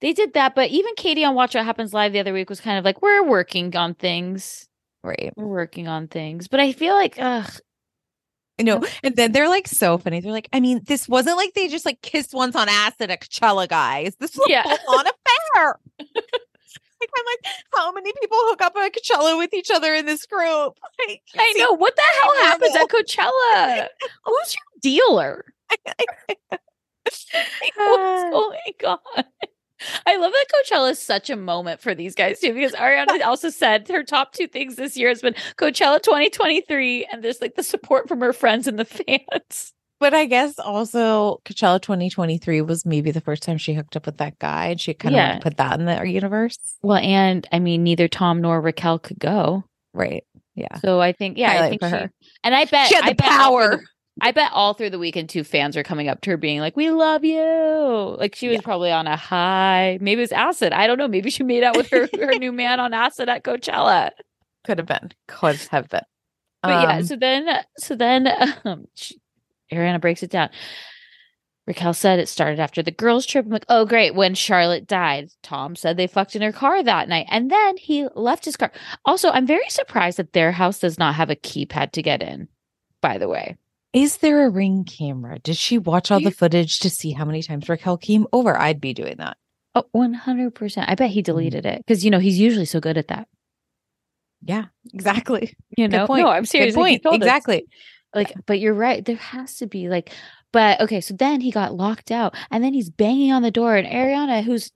Speaker 3: they did that, but even Katie on Watch What Happens Live the other week was kind of like, "We're working on things,
Speaker 2: Right.
Speaker 3: we're working on things." But I feel like, ugh,
Speaker 2: I know. And then they're like so funny. They're like, I mean, this wasn't like they just like kissed once on acid at a Coachella, guys. This was
Speaker 3: Yeah.
Speaker 2: a full on affair. like I'm like, how many people hook up at Coachella with each other in this group? Like,
Speaker 3: I know what the hell happens at. Coachella. Who's your dealer? What's going on? I love that Coachella is such a moment for these guys too, because Ariana also said her top two things this year has been Coachella 2023 and there's like the support from her friends and the fans.
Speaker 2: But I guess also Coachella 2023 was maybe the first time she hooked up with that guy, and she kind of
Speaker 3: Yeah.
Speaker 2: put that in the universe.
Speaker 3: Well, and I mean, neither Tom nor Raquel could go.
Speaker 2: Right. Yeah.
Speaker 3: So I think, yeah, I think
Speaker 2: for
Speaker 3: she,
Speaker 2: her.
Speaker 3: and I bet
Speaker 2: She had
Speaker 3: I
Speaker 2: the
Speaker 3: bet all through
Speaker 2: power.
Speaker 3: the- I bet all through the weekend, two fans are coming up to her being like, "We love you." Like she was
Speaker 2: Yeah.
Speaker 3: probably on a high. Maybe it was acid. I don't know. Maybe she made out with her her new man on acid at Coachella.
Speaker 2: Could have been. Could have been.
Speaker 3: But yeah,
Speaker 2: Um,
Speaker 3: so then, so then, um, she, Ariana breaks it down. Raquel said it started after the girls' trip. I'm like, oh, great. When Charlotte died, Tom said they fucked in her car that night. And then he left his car. Also, I'm very surprised that their house does not have a keypad to get in, by the way.
Speaker 2: Is there a ring camera? Did she watch all the footage to see how many times Raquel came over? I'd be doing that.
Speaker 3: Oh, 100%. I bet he mm-hmm. deleted it because, you know, he's usually so good at that.
Speaker 2: Yeah, exactly.
Speaker 3: You know,
Speaker 2: point.
Speaker 3: no, I'm serious.
Speaker 2: Good point.
Speaker 3: told us. Like but you're right there has to be like but okay so then he got locked out and then he's banging on the door and ariana who's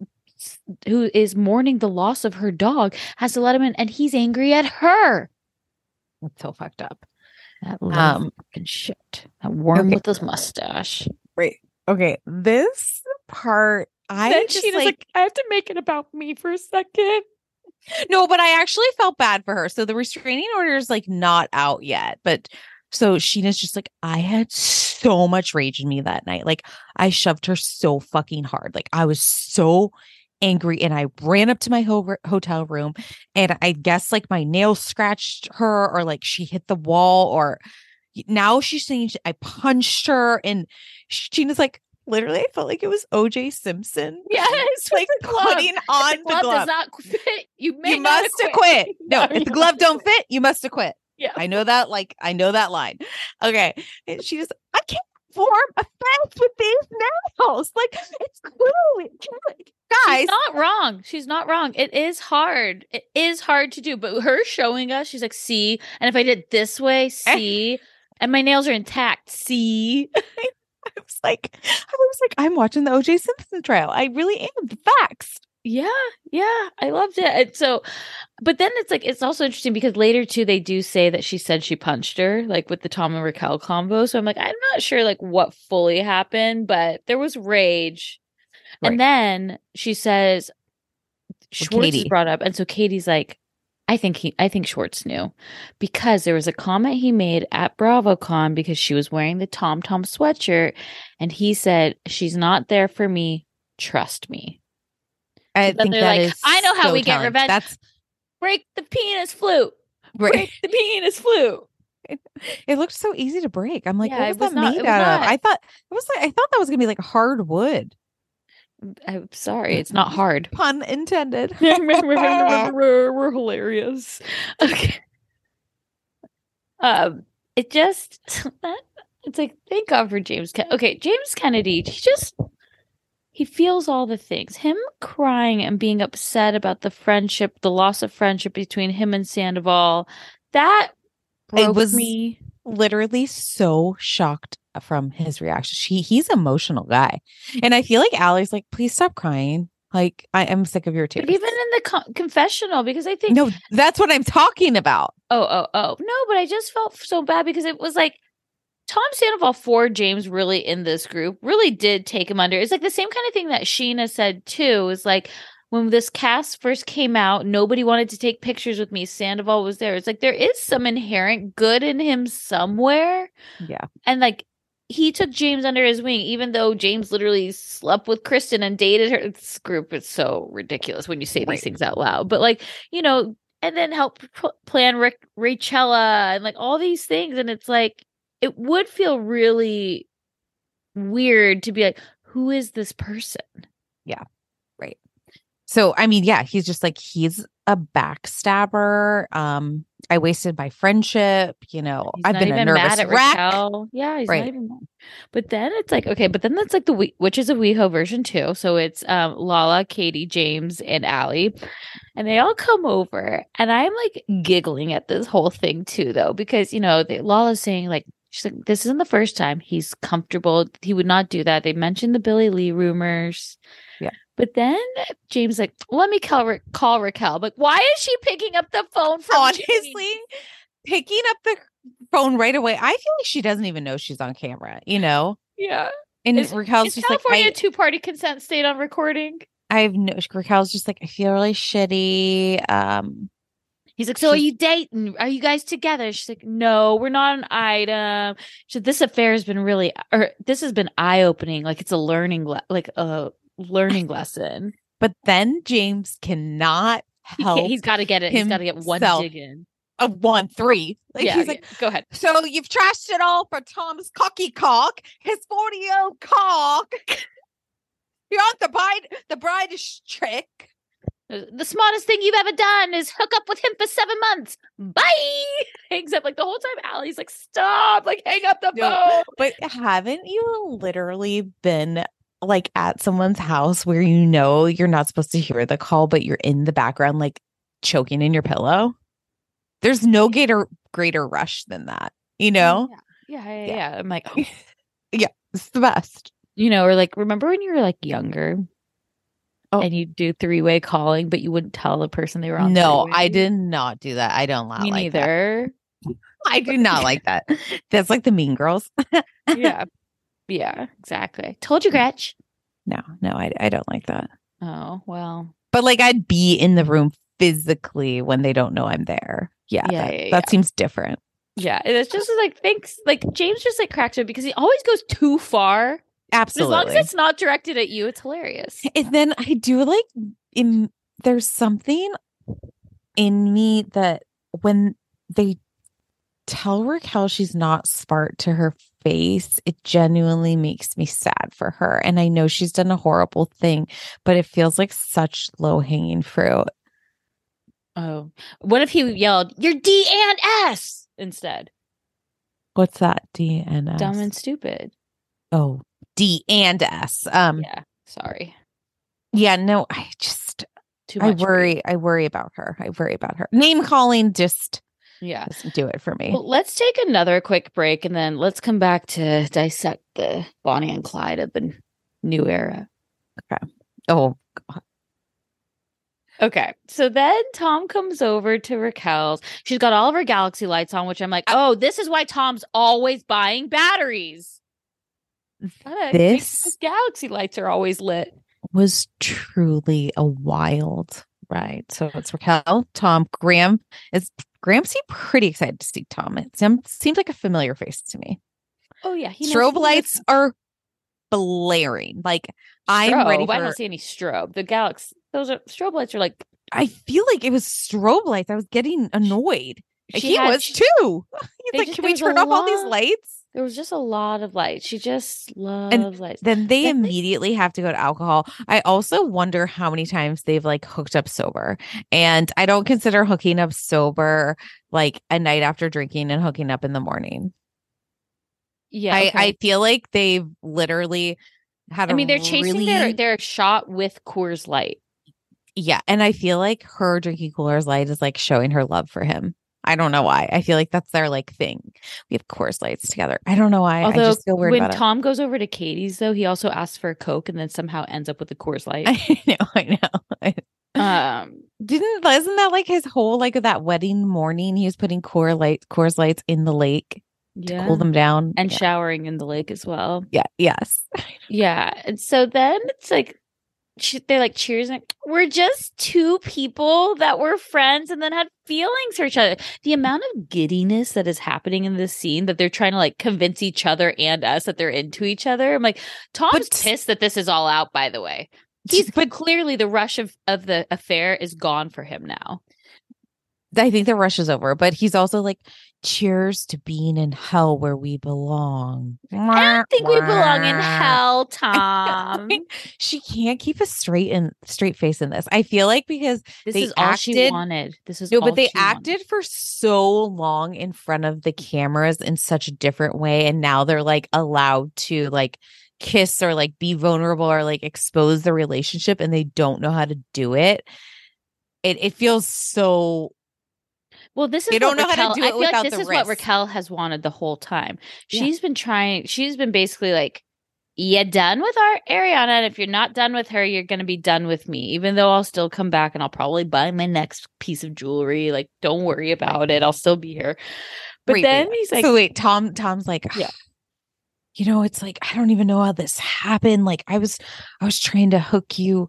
Speaker 3: who is mourning the loss of her dog has to let him in and he's angry at her
Speaker 2: That's so fucked up.
Speaker 3: that
Speaker 2: Um,
Speaker 3: fucking shit that worm
Speaker 2: okay.
Speaker 3: with his mustache
Speaker 2: Right. Okay. This part, I
Speaker 3: then
Speaker 2: just like,
Speaker 3: like i have to make it about me for a second
Speaker 2: no, but I actually felt bad for her. So the restraining order is like not out yet, but so Scheana's just like, I had so much rage in me that night. Like I shoved her so fucking hard. Like I was so angry and I ran up to my ho- hotel room and I guess like my nails scratched her or like she hit the wall or now she's saying I punched her and Scheana's like, literally, I felt like it was OJ Simpson.
Speaker 3: yes
Speaker 2: like putting on
Speaker 3: the glove, does not fit you may
Speaker 2: You must acquit. No, if the glove don't fit, you must acquit.
Speaker 3: Yeah
Speaker 2: I know that. Like I know that line. Okay, and she just I can't form a fence with these nails. Like it's clearly guys.
Speaker 3: She's not wrong. She's not wrong. It is hard. It is hard to do. But her showing us, she's like, see, and if I did this way, eh. see, and my nails are intact, see.
Speaker 2: I was like, I was like, I'm watching the OJ Simpson trial. I really am. The facts.
Speaker 3: Yeah, yeah, I loved it. And so, but then it's like it's also interesting because later too they do say that she said she punched her, like with the Tom and Raquel combo. So I'm like, I'm not sure like what fully happened, but there was rage.
Speaker 2: Right.
Speaker 3: And then she says Schwartz is
Speaker 2: Katie.
Speaker 3: brought up, and so Katie's like, I think he, I think Schwartz knew because there was a comment he made at BravoCon because she was wearing the Tom Tom sweatshirt, and he said, "She's not there for me. Trust me."
Speaker 2: I think
Speaker 3: they're
Speaker 2: that
Speaker 3: like,
Speaker 2: is
Speaker 3: "I know how
Speaker 2: so
Speaker 3: we get revenge."
Speaker 2: That's
Speaker 3: Break the penis flute.
Speaker 2: right.
Speaker 3: Break the penis flute.
Speaker 2: It looked so easy to break. I'm like,
Speaker 3: Yeah,
Speaker 2: what was
Speaker 3: was
Speaker 2: that
Speaker 3: not-
Speaker 2: made
Speaker 3: it
Speaker 2: out of? I thought it was like I thought that was gonna be like hard wood.
Speaker 3: I'm sorry, it's not hard.
Speaker 2: Pun intended.
Speaker 3: We're hilarious. Okay. Um, it just it's like thank God for James. Okay, James Kennedy. He just he feels all the things. Him crying and being upset about the friendship, the loss of friendship between him and Sandoval. That broke
Speaker 2: was-
Speaker 3: me.
Speaker 2: literally so shocked from his reaction. She he's emotional guy. And I feel like Ally's like, please stop crying. Like I am sick of your tears.
Speaker 3: But even in the co- confessional, because I think
Speaker 2: no, that's what I'm talking about.
Speaker 3: Oh, oh, oh. No, but I just felt so bad because it was like Tom Sandoval for James really in this group really did take him under. It's like the same kind of thing that Scheana said too. Is like when this cast first came out, nobody wanted to take pictures with me. Sandoval was there. It's like there is some inherent good in him somewhere.
Speaker 2: Yeah.
Speaker 3: And like he took James under his wing, even though James literally slept with Kristen and dated her. This group is so ridiculous when you say
Speaker 2: Right.
Speaker 3: these things out loud. But like, you know, and then help p- plan Rick, Rachella and like all these things. And it's like, it would feel really weird to be like, who is this person? Yeah. Right.
Speaker 2: So I mean, yeah, he's just like he's a backstabber. Um, I wasted my friendship. You know,
Speaker 3: He's
Speaker 2: I've been a nervous
Speaker 3: mad
Speaker 2: wreck.
Speaker 3: Yeah, he's
Speaker 2: Right.
Speaker 3: not even mad. But then it's like, okay, but then that's like the we- Witches of WeHo version too. So it's um Lala, Katie, James, and Ally. And they all come over. And I'm like giggling at this whole thing too, though, because you know, they, Lala's saying like she's like, this isn't the first time he's comfortable. He would not do that. They mentioned the Billie Lee rumors.
Speaker 2: Yeah.
Speaker 3: But then James like, let me call, Ra- call Raquel. Like, why is she picking up the phone from
Speaker 2: Honestly,
Speaker 3: James?
Speaker 2: picking up the phone right away. I feel like she doesn't even know she's on camera. You know,
Speaker 3: Yeah.
Speaker 2: and
Speaker 3: Is-
Speaker 2: Raquel's
Speaker 3: Is
Speaker 2: just
Speaker 3: California
Speaker 2: like,
Speaker 3: two party consent state on recording?
Speaker 2: I, I've no. Raquel's just like, I feel really shitty. Um,
Speaker 3: He's like, so are you dating? Are you guys together? She's like, no, we're not an item. Said, this affair has been really, or this has been eye opening. Like it's a learning, le- like a learning lesson.
Speaker 2: but then James cannot
Speaker 3: He
Speaker 2: help.
Speaker 3: can't, he's got to get it. He's got to get one dig in.
Speaker 2: a one three. Like
Speaker 3: yeah,
Speaker 2: he's like,
Speaker 3: yeah. go ahead.
Speaker 2: So you've trashed it all for Tom's cocky cock, his 40 year old cock. You're on the bride, the bride is trick.
Speaker 3: The smartest thing you've ever done is hook up with him for seven months. Bye. Hangs up like the whole time. Ally's like, stop, like hang up the
Speaker 2: No.
Speaker 3: phone.
Speaker 2: But haven't you literally been like at someone's house where you know you're not supposed to hear the call, but you're in the background, like choking in your pillow? There's no greater greater rush than that, you know?
Speaker 3: Yeah, yeah, yeah.
Speaker 2: Yeah.
Speaker 3: yeah. I'm like, oh.
Speaker 2: It's the best.
Speaker 3: you know, or like, remember when you were like younger?
Speaker 2: Oh.
Speaker 3: And you do three way calling, but you wouldn't tell the person they were on.
Speaker 2: No, I
Speaker 3: three-way?
Speaker 2: did not do that. I don't
Speaker 3: Me
Speaker 2: like that.
Speaker 3: neither.
Speaker 2: I do not like that. That's like the mean girls.
Speaker 3: yeah. Yeah, exactly. Told you, Gretch.
Speaker 2: No, no, I, I don't like that.
Speaker 3: Oh, well.
Speaker 2: but like I'd be in the room physically when they don't know I'm there. Yeah,
Speaker 3: Yeah,
Speaker 2: that,
Speaker 3: yeah,
Speaker 2: that
Speaker 3: yeah.
Speaker 2: seems different.
Speaker 3: Yeah. and It's just like, thanks. Like, James just like cracks it because he always goes too far. But as long as it's not directed at you, it's hilarious.
Speaker 2: and then I do like in there's something in me that when they tell Raquel she's not smart to her face, it genuinely makes me sad for her. And I know she's done a horrible thing, but it feels like such low hanging fruit.
Speaker 3: Oh. What if he yelled, You're D and S instead?
Speaker 2: What's that? D and S.
Speaker 3: Dumb and stupid.
Speaker 2: oh, D and S. Um,
Speaker 3: Yeah. Sorry.
Speaker 2: yeah, no, I just
Speaker 3: Too
Speaker 2: I
Speaker 3: much. you.
Speaker 2: worry. I worry about her. I worry about her. Name calling just
Speaker 3: Yeah.
Speaker 2: doesn't do it for me.
Speaker 3: Well, let's take another quick break and then let's come back to dissect the Bonnie and Clyde of the new era. Okay.
Speaker 2: Oh,
Speaker 3: Okay. So then Tom comes over to Raquel's. She's got all of her galaxy lights on, which I'm like, oh, this is why Tom's always buying batteries.
Speaker 2: This-
Speaker 3: galaxy lights are always lit.
Speaker 2: was truly a wild ride. So it's Raquel, Tom, Graham. Is Graham seemed pretty excited to see Tom? It seem- seems like a familiar face to me.
Speaker 3: Oh yeah, he
Speaker 2: Strobe lights are blaring. Like I'm ready
Speaker 3: Strobe. I don't see any strobe. The galaxy, those are strobe lights are like
Speaker 2: I feel like it was strobe lights. I was getting annoyed.
Speaker 3: she
Speaker 2: he
Speaker 3: had-
Speaker 2: was too. He's like,
Speaker 3: just-
Speaker 2: can we
Speaker 3: there was a
Speaker 2: turn off all these lights?
Speaker 3: There was just a lot of light. She just loves lights.
Speaker 2: Then they
Speaker 3: Then they-
Speaker 2: immediately have to go to alcohol. I also wonder how many times they've like hooked up sober. And I don't consider hooking up sober like a night after drinking and hooking up in the morning.
Speaker 3: yeah,
Speaker 2: I,
Speaker 3: okay.
Speaker 2: I feel like they've literally had
Speaker 3: I mean, they're chasing
Speaker 2: really,
Speaker 3: their their shot with Coors Light.
Speaker 2: Yeah. And I feel like her drinking Coors Light is like showing her love for him. I don't know why. I feel like that's their like thing. We have Coors Lights together. I don't know why. I
Speaker 3: Although
Speaker 2: just feel weird
Speaker 3: when Tom goes over to Katie's, though, he also asks for a Coke and then somehow ends up with a Coors Light.
Speaker 2: I know. I know.
Speaker 3: um,
Speaker 2: Didn't isn't that like his whole like that wedding morning? He was putting Coors light Coors lights in the lake. to cool them down.
Speaker 3: and
Speaker 2: yeah.
Speaker 3: showering in the lake as well.
Speaker 2: yeah, yes.
Speaker 3: Yeah. And so then it's like they're like cheers and we're just two people that were friends and then had feelings for each other. The amount of giddiness that is happening in this scene that they're trying to like convince each other and us that they're into each other. I'm like, Tom's
Speaker 2: But-
Speaker 3: pissed that this is all out, by the way. He's
Speaker 2: but
Speaker 3: clearly the rush of, of the affair is gone for him now.
Speaker 2: I think the rush is over, but he's also like, cheers to being in hell where we belong.
Speaker 3: I don't think we belong in hell, Tom.
Speaker 2: she can't keep a straight and straight face in this. I feel like because
Speaker 3: This is all she wanted. This is
Speaker 2: no, but they
Speaker 3: she wanted.
Speaker 2: acted for so long in front of the cameras in such a different way, and now they're like allowed to like kiss or like be vulnerable or like expose the relationship, and they don't know how to do it. It it feels so
Speaker 3: Well, this is
Speaker 2: They don't
Speaker 3: what
Speaker 2: know how to
Speaker 3: Raquel,
Speaker 2: do
Speaker 3: I
Speaker 2: it
Speaker 3: feel like this is what. Raquel has wanted the whole time.
Speaker 2: Yeah.
Speaker 3: She's been trying. She's been basically like, "You done with our Ariana? And if you're not done with her, you're gonna be done with me. Even though I'll still come back and I'll probably buy my next piece of jewelry. Like, don't worry about it. I'll still be here." But
Speaker 2: Wait,
Speaker 3: then
Speaker 2: wait,
Speaker 3: he's like,
Speaker 2: so wait, Tom Tom's like
Speaker 3: Yeah.
Speaker 2: You know, it's like I don't even know how this happened. Like I was I was trying to hook you.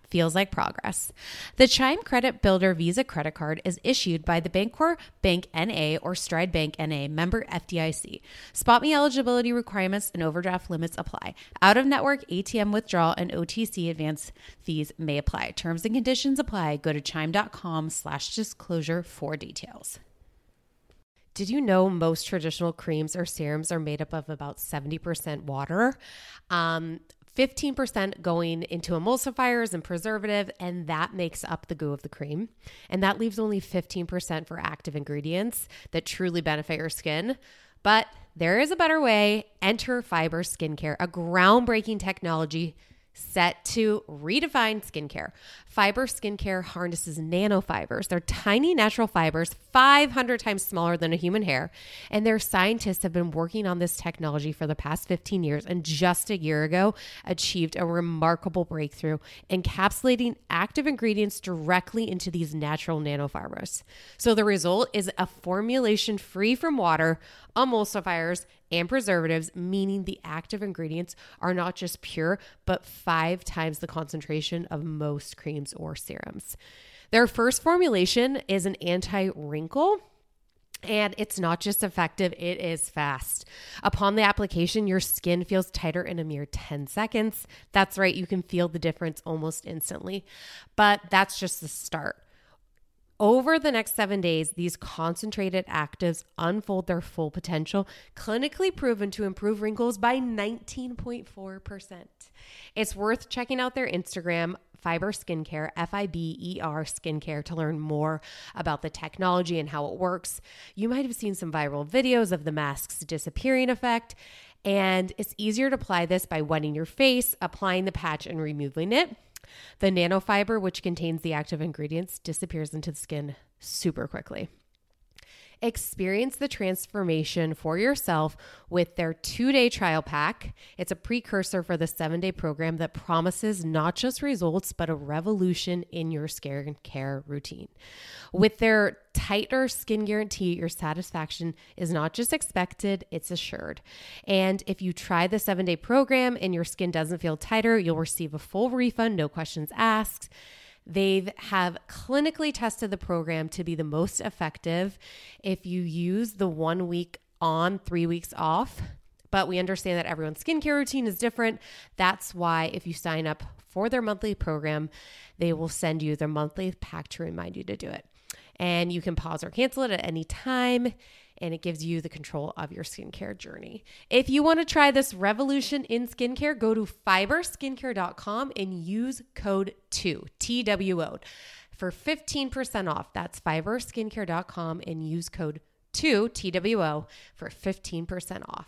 Speaker 4: feels like progress. The Chime Credit Builder Visa credit card is issued by the Bancorp Bank NA or Stride Bank NA member FDIC. Spot me eligibility requirements and overdraft limits apply. Out of network ATM withdrawal and OTC advance fees may apply. Terms and conditions apply. Go to chime.com slash disclosure for details.
Speaker 1: Did you know most traditional creams or serums are made up of about 70% water? Um, 15% going into emulsifiers and preservative, and that makes up the goo of the cream. And that leaves only 15% for active ingredients that truly benefit your skin. But there is a better way. Enter Fiber Skincare, a groundbreaking technology set to redefine skincare. Fiber skincare harnesses nanofibers. They're tiny natural fibers, 500 times smaller than a human hair. And their scientists have been working on this technology for the past 15 years and just a year ago achieved a remarkable breakthrough encapsulating active ingredients directly into these natural nanofibers. So the result is a formulation free from water, emulsifiers, and preservatives, meaning the active ingredients are not just pure, but five times the concentration of most creams or serums. Their first formulation is an anti wrinkle. And it's not just effective, it is fast. Upon the application, your skin feels tighter in a mere 10 seconds. That's right, you can feel the difference almost instantly. But that's just the start. Over the next seven days, these concentrated actives unfold their full potential, clinically proven to improve wrinkles by 19.4%. It's worth checking out their Instagram, Fiber Skincare, F I B E R Skincare, to learn more about the technology and how it works. You might have seen some viral videos of the mask's disappearing effect. And it's easier to apply this by wetting your face, applying the patch, and removing it. The nanofiber, which contains the active ingredients, disappears into the skin super quickly. Experience the transformation for yourself with their two day trial pack. It's a precursor for the seven day program that promises not just results, but a revolution in your skincare routine. With their tighter skin guarantee, your satisfaction is not just expected, it's assured. And if you try the seven day program and your skin doesn't feel tighter, you'll receive a full refund, no questions asked. They have clinically tested the program to be the most effective if you use the one week on, three weeks off. But we understand that everyone's skincare routine is different. That's why if you sign up for their monthly program, they will send you their monthly pack to remind you to do it. And you can pause or cancel it at any time and it gives you the control of your skincare journey. If you want to try this revolution in skincare, go to fiberskincare.com and use code 2 TWO for 15% off. That's fiberskincare.com and use code 2 TWO for 15% off.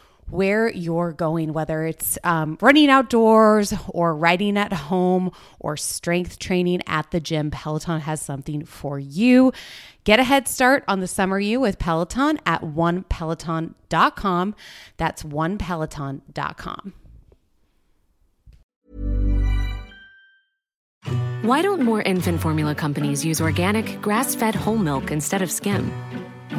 Speaker 4: where you're going, whether it's um, running outdoors or riding at home or strength training at the gym, Peloton has something for you. Get a head start on the summer you with Peloton at onepeloton.com. That's onepeloton.com.
Speaker 5: Why don't more infant formula companies use organic, grass fed whole milk instead of skim?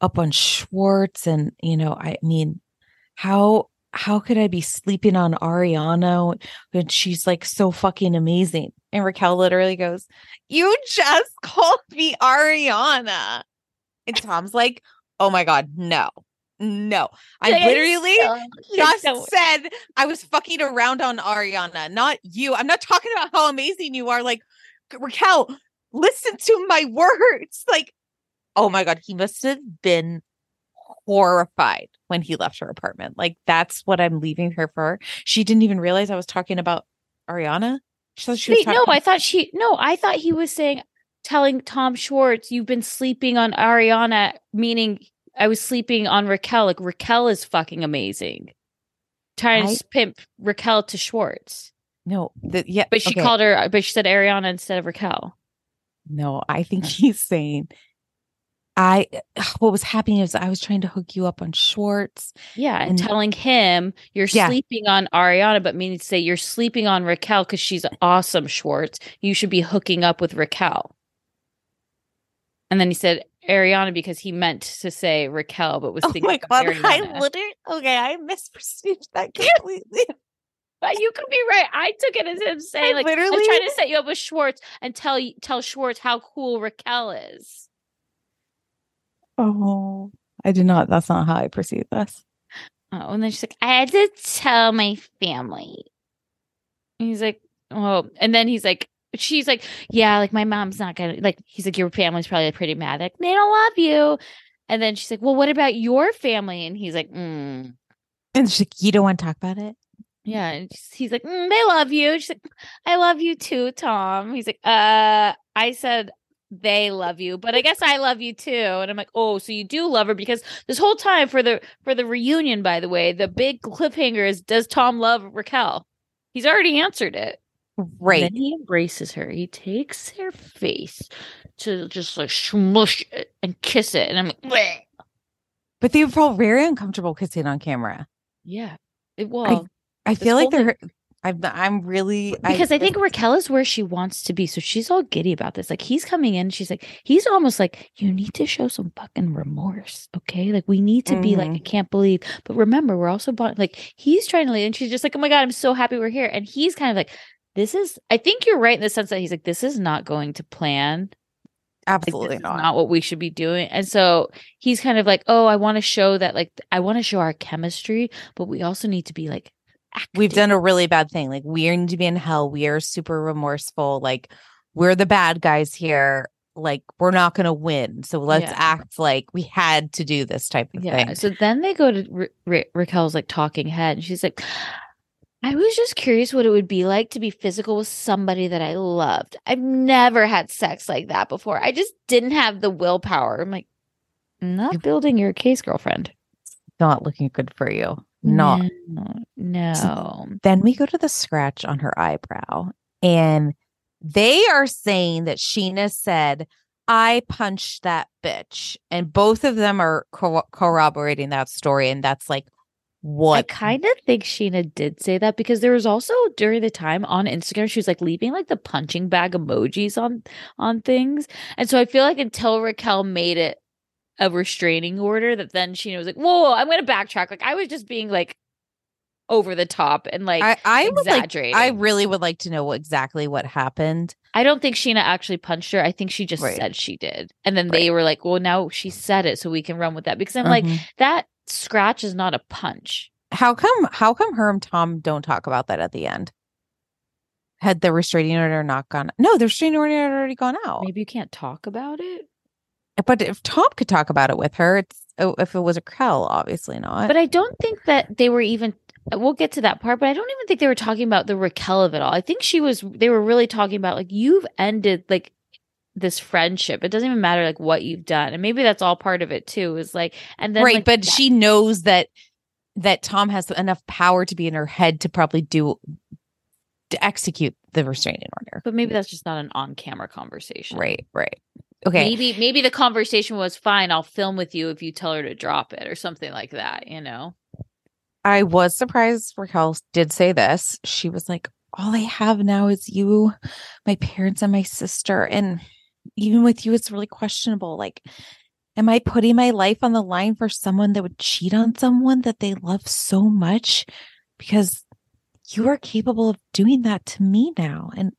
Speaker 2: up on Schwartz and you know, I mean, how how could I be sleeping on Ariana when she's like so fucking amazing? And Raquel literally goes, You just called me Ariana. And Tom's like, Oh my God, no, no. I literally just said I was fucking around on Ariana, not you. I'm not talking about how amazing you are. Like, Raquel, listen to my words. Like, oh my god, he must have been horrified when he left her apartment. Like that's what I'm leaving her for. She didn't even realize I was talking about Ariana. She thought she was
Speaker 3: Wait,
Speaker 2: talking-
Speaker 3: no, I thought she no, I thought he was saying telling Tom Schwartz you've been sleeping on Ariana, meaning I was sleeping on Raquel. Like Raquel is fucking amazing. Trying
Speaker 2: I-
Speaker 3: to pimp Raquel to Schwartz.
Speaker 2: no, the, yeah,
Speaker 3: But she
Speaker 2: okay.
Speaker 3: called her but she said Ariana instead of Raquel.
Speaker 2: No, I think he's saying I what was happening is I was trying to hook you up on Schwartz.
Speaker 3: Yeah, and,
Speaker 2: And-
Speaker 3: telling him you're
Speaker 2: Yeah.
Speaker 3: sleeping on Ariana, but meaning to say you're sleeping on Raquel because she's awesome, Schwartz. You should be hooking up with Raquel. And then he said Ariana because he meant to say Raquel, but was
Speaker 2: Oh
Speaker 3: thinking
Speaker 2: my
Speaker 3: of
Speaker 2: god, I
Speaker 3: Ariana.
Speaker 2: literally okay, I misperceived that completely.
Speaker 3: But you could be right. I took it as him saying, like,
Speaker 2: literally-
Speaker 3: I'm trying to set you up with Schwartz and tell you, tell Schwartz how cool Raquel is.
Speaker 2: Oh, I did not. That's not how I perceive this.
Speaker 3: Oh, and then she's like, I had to tell my family. And he's like, oh, and then he's like, she's like, yeah, like my mom's not gonna like. He's like, your family's probably pretty mad. Like they don't love you. And then she's like, well, what about your family? And he's like, mm.
Speaker 2: And she's like, you don't want to talk about it?
Speaker 3: yeah. And he's like, mm, they love you. She's like, I love you too, Tom. He's like, uh, I said they love you, but I guess I love you too. And I'm like, oh, so you do love her because this whole time for the for the reunion, by the way, the big cliffhanger is does Tom love Raquel? He's already answered it. And
Speaker 2: Right.
Speaker 3: Then he embraces her. He takes her face to just like smush it and kiss it. And I'm like, "Bleh."
Speaker 2: But they felt very uncomfortable kissing on camera.
Speaker 3: yeah. It well
Speaker 2: I
Speaker 3: This
Speaker 2: feel like they're. I'm. I'm really
Speaker 3: because I, think Raquel is where she wants to be. So she's all giddy about this. Like he's coming in, she's like, he's almost like, you need to show some fucking remorse. Okay. Like we need to be like, I mm-hmm. can't believe. But remember, we're also bond- like he's trying to lead, and she's just like, Oh my God, I'm so happy we're here. And he's kind of like, This is I think you're right in the sense that he's like, This is not going to plan.
Speaker 2: Absolutely
Speaker 3: is
Speaker 2: not.
Speaker 3: not what we should be doing. And so he's kind of like, Oh, I want to show that like I want to show our chemistry, but we also need to be like
Speaker 2: We've done a really bad thing. Like we need to be in hell. We are super remorseful. Like we're the bad guys here. Like we're not going to win. So let's
Speaker 3: Yeah.
Speaker 2: act like we had to do this type of
Speaker 3: Yeah.
Speaker 2: thing.
Speaker 3: So then they go to Ra- Ra- Raquel's like talking head, and she's like, I was just curious what it would be like to be physical with somebody that I loved. I've never had sex like that before. I just didn't have the willpower. I'm like, not building your case, girlfriend.
Speaker 2: Not looking good for you. Not.
Speaker 3: No. no.
Speaker 2: Then we go to the scratch on her eyebrow, and they are saying that Scheana said, I punched that bitch. And both of them are co- corroborating that story. And that's like, what I
Speaker 3: kind of think Scheana did say that because there was also during the time on Instagram she was like leaving like the punching bag emojis on on things, and so I feel like until Raquel made it a restraining order, that then Scheana was like, "Whoa, I'm going to backtrack." Like I was just being like over the top and like
Speaker 2: I, I would like. I really would like to know what, exactly what happened.
Speaker 3: I don't think Scheana actually punched her. I think she just
Speaker 2: Right.
Speaker 3: said she did, and then they were like, "Well, now she said it, so we can run with that." Because I'm like,
Speaker 2: Mhm.
Speaker 3: that scratch is not a punch.
Speaker 2: how come how come her and Tom don't talk about that at the end? Had the restraining order not gone? No, the restraining order had already gone out.
Speaker 3: Maybe you can't talk about it.
Speaker 2: But if Tom could talk about it with her, it's oh, if it was a Krell, obviously not.
Speaker 3: But I don't think that they were even. We'll get to that part, but I don't even think they were talking about the Raquel of it all. I think she was. They were really talking about like you've ended like this friendship. It doesn't even matter like what you've done, and maybe that's all part of it too. Is like, and then
Speaker 2: right,
Speaker 3: like,
Speaker 2: but
Speaker 3: that-
Speaker 2: she knows that that Tom has enough power to be in her head to probably do to execute the restraining order.
Speaker 3: But maybe that's just not an on-camera conversation.
Speaker 2: Right, right. Okay.
Speaker 3: Maybe maybe the conversation was fine. I'll film with you if you tell her to drop it or something like that. You know.
Speaker 2: I was surprised Raquel did say this. She was like, All I have now is you, my parents, and my sister. And even with you, it's really questionable. Like, am I putting my life on the line for someone that would cheat on someone that they love so much? Because you are capable of doing that to me now. And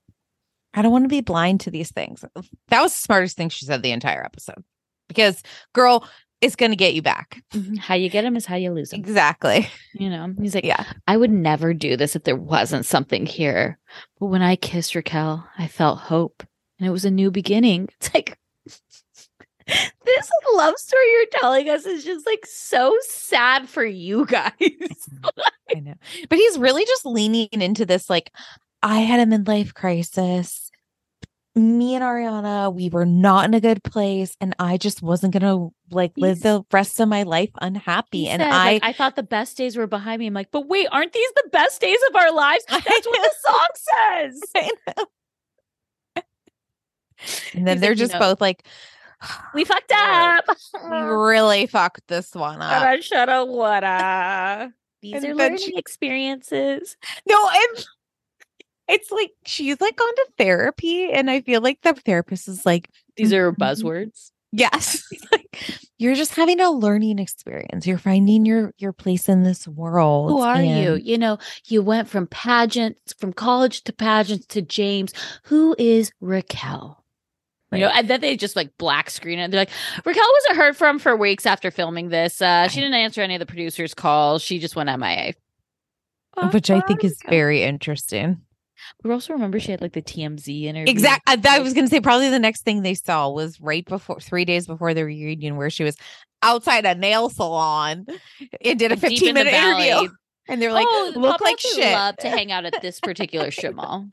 Speaker 2: I don't want to be blind to these things. That was the smartest thing she said the entire episode. Because, girl, it's going to get you back. Mm-hmm.
Speaker 3: How you get him is how you lose him.
Speaker 2: Exactly.
Speaker 3: You know. He's like,
Speaker 2: Yeah.
Speaker 3: I would never do this if there wasn't something here. But when I kissed Raquel, I felt hope and it was a new beginning. It's like this love story you're telling us is just like so sad for you guys.
Speaker 2: I know. But he's really just leaning into this like I had a midlife crisis. Me and Ariana, we were not in a good place and I just wasn't going to like live
Speaker 3: He's-
Speaker 2: the rest of my life unhappy
Speaker 3: He
Speaker 2: and
Speaker 3: said,
Speaker 2: I
Speaker 3: like, I thought the best days were behind me. I'm like, but wait, aren't these the best days of our lives? That's what the song says.
Speaker 2: And then
Speaker 3: He's
Speaker 2: they're
Speaker 3: like, you
Speaker 2: just
Speaker 3: know,
Speaker 2: both like
Speaker 3: We fucked up.
Speaker 2: we really fucked this one up.
Speaker 3: Shoulda, woulda. These
Speaker 2: And
Speaker 3: are learning
Speaker 2: she-
Speaker 3: experiences.
Speaker 2: No, and it's like she's like gone to therapy and I feel like the therapist is like
Speaker 3: These are
Speaker 2: Mhm.
Speaker 3: buzzwords.
Speaker 2: Yes. like, you're just having a learning experience. You're finding your your place in this world.
Speaker 3: Who are you?
Speaker 2: and-
Speaker 3: You know, you went from pageants, from college to pageants to James. Who is Raquel? You know, and then they just like black screen it. They're like, Raquel wasn't heard from for weeks after filming this. Uh, she didn't answer any of the producers' calls. She just went MIA.
Speaker 2: Which I think is very interesting.
Speaker 3: But also remember she had like the TMZ interview.
Speaker 2: Exactly. Uh, I
Speaker 3: Like,
Speaker 2: was going to say probably the next thing they saw was right before, three days before the reunion, where she was outside a nail salon and did a 15
Speaker 3: the
Speaker 2: minute interview. And they're like,
Speaker 3: oh,
Speaker 2: look like shit.
Speaker 3: Love to hang out at this particular strip mall.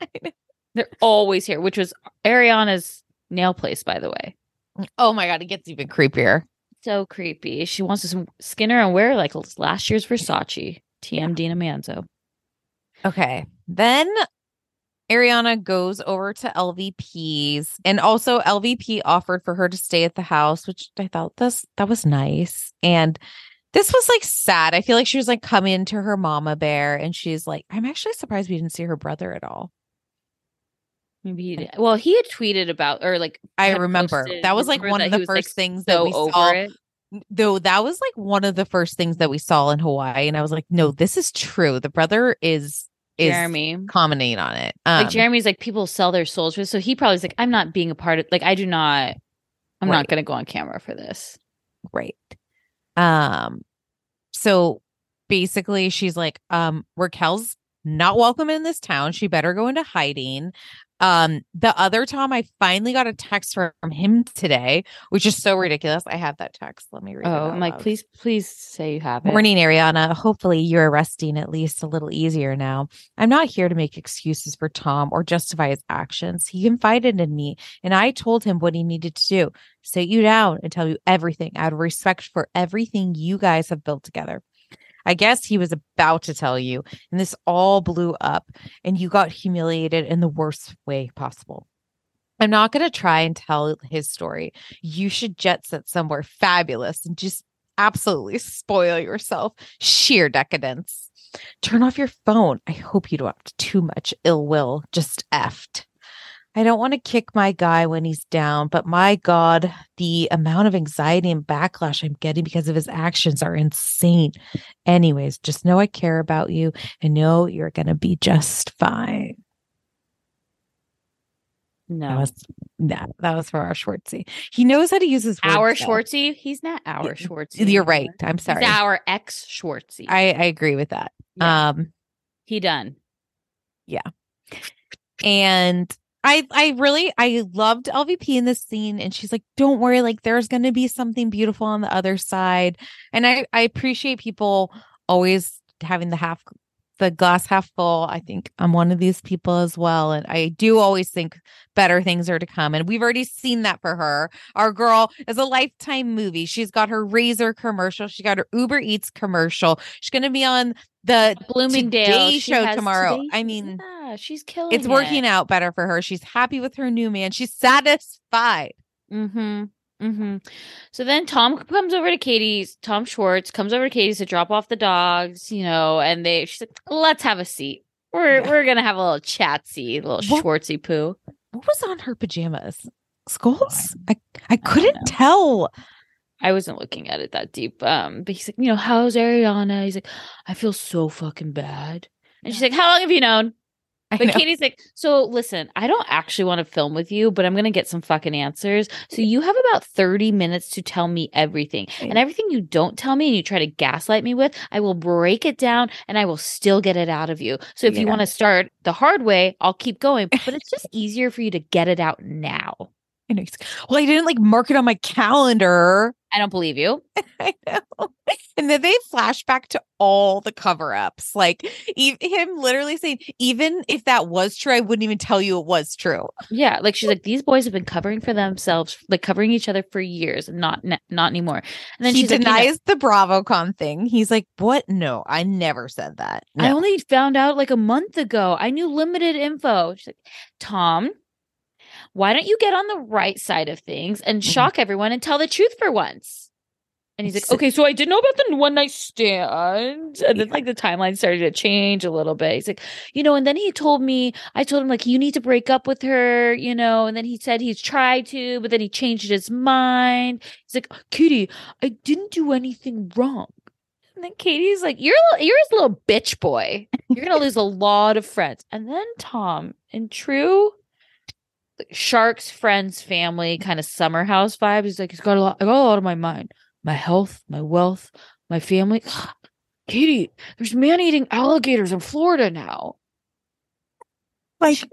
Speaker 3: They're always here, which was Ariana's nail place, by the way.
Speaker 2: oh my God, it gets even creepier.
Speaker 3: So creepy. She wants to skin her and wear like last year's Versace. TM Dina Manzo.
Speaker 2: Okay. Then Ariana goes over to LVP's and also LVP offered for her to stay at the house, which I thought this that was nice. And this was like sad. I feel like she was like coming into her mama bear and she's like, I'm actually surprised we didn't see her brother at all.
Speaker 3: Maybe he did. Well, he had tweeted about or like
Speaker 2: I remember
Speaker 3: posted-
Speaker 2: that was like one of the
Speaker 3: was, like,
Speaker 2: first things that we saw.
Speaker 3: it.
Speaker 2: Though that was like one of the first things that we saw in Hawaii. And I was like, no, this is true. The brother is is
Speaker 3: Jeremy.
Speaker 2: commenting on it. Um,
Speaker 3: like Jeremy's like people sell their souls for this. So he probably was like, I'm not being a part of like I do not I'm
Speaker 2: Right.
Speaker 3: not gonna go on camera for this.
Speaker 2: Right. Um, so basically she's like, um, Raquel's not welcome in this town. She better go into hiding. Um, the other Tom, I finally got a text from him today, which is so ridiculous. I have that text. Let me read.
Speaker 3: Oh, I'm like,
Speaker 2: loud.
Speaker 3: please, please say you have it.
Speaker 2: Morning, Ariana. Hopefully, you're resting at least a little easier now. I'm not here to make excuses for Tom or justify his actions. He confided in me, and I told him what he needed to do sit you down and tell you everything out of respect for everything you guys have built together. I guess he was about to tell you, and this all blew up, and you got humiliated in the worst way possible. I'm not going to try and tell his story. You should jet set somewhere fabulous and just absolutely spoil yourself. Sheer decadence. Turn off your phone. I hope you don't have too much ill will. Just effed. I don't want to kick my guy when he's down, but my God, the amount of anxiety and backlash I'm getting because of his actions are insane. Anyways, just know I care about you and know you're going to be just fine. That
Speaker 3: no.
Speaker 2: was that, that was for our Schwartzy. He knows how to use his words,
Speaker 3: Our. Schwartzy. He's not our Schwartzy.
Speaker 2: You're right. I'm sorry.
Speaker 3: He's our ex Schwartzy.
Speaker 2: I, I agree with that.
Speaker 3: Yeah.
Speaker 2: Um,
Speaker 3: he done. Yeah.
Speaker 2: And I I really I loved LVP in this scene, and she's like, "Don't worry, like there's going to be something beautiful on the other side." And I I appreciate people always having the half the glass half full. I think I'm one of these people as well, and I do always think better things are to come. And we've already seen that for her. Our girl is a lifetime movie. She's got her Razor commercial. She got her Uber Eats commercial. She's going to be on the
Speaker 3: Bloomingdale
Speaker 2: Today show tomorrow.
Speaker 3: Today-
Speaker 2: I mean,
Speaker 3: yeah, she's killing.
Speaker 2: it's working
Speaker 3: it.
Speaker 2: out better for her. She's happy with her new man. She's satisfied.
Speaker 3: Mm-hmm. Mm-hmm. So then Tom comes over to Katie's. Tom Schwartz comes over to Katie's to drop off the dogs. You know, and they she's like, "Let's have a seat. We're
Speaker 2: Yeah.
Speaker 3: we're gonna have a little chatsy, little
Speaker 2: What-
Speaker 3: Schwartzy poo."
Speaker 2: What was on her pajamas? Skulls? I I couldn't tell.
Speaker 3: I wasn't looking at it that deep. Um, but he's like, you know, how's Ariana? He's like, I feel so fucking bad. And she's like, How long have you known?
Speaker 2: I
Speaker 3: But
Speaker 2: know.
Speaker 3: Katie's like, so listen, I don't actually want to film with you, but I'm gonna get some fucking answers. So you have about 30 minutes to tell me everything. And everything you don't tell me and you try to gaslight me with, I will break it down and I will still get it out of you. So if you want to start the hard way, I'll keep going. But it's just easier for you to get it out now.
Speaker 2: Know. Well, I didn't like mark it on my calendar.
Speaker 3: I don't believe you.
Speaker 2: I know. And then they flash back to all the cover ups. Like e- him literally saying, even if that was true, I wouldn't even tell you it was true.
Speaker 3: Yeah, like she's like these boys have been covering for themselves, like covering each other for years, not not anymore. And then
Speaker 2: he
Speaker 3: she's like,
Speaker 2: denies
Speaker 3: you know,
Speaker 2: the BravoCon thing. He's like, what? No, I never said that.
Speaker 3: I only found out like a month ago. I knew limited info. She's like, Tom, why don't you get on the right side of things and
Speaker 2: Mhm.
Speaker 3: shock everyone and tell the truth for once? And he's like, okay, so I didn't know about the one night stand. And then like the timeline started to change a little bit. He's like, you know, and then he told me, I told him like, you need to break up with her, you know, and then he said he's tried to, but then he changed his mind. He's like, Katie, I didn't do anything wrong. And then Katie's like, you're a little- you're his little bitch boy. You're gonna lose a lot of friends. And then Tom, in true Shark's friends family kind of summer house vibes, he's like, he's got a lot. I got a lot on my mind. My health, my wealth, my family. Katie, there's man-eating alligators in Florida now.
Speaker 2: Like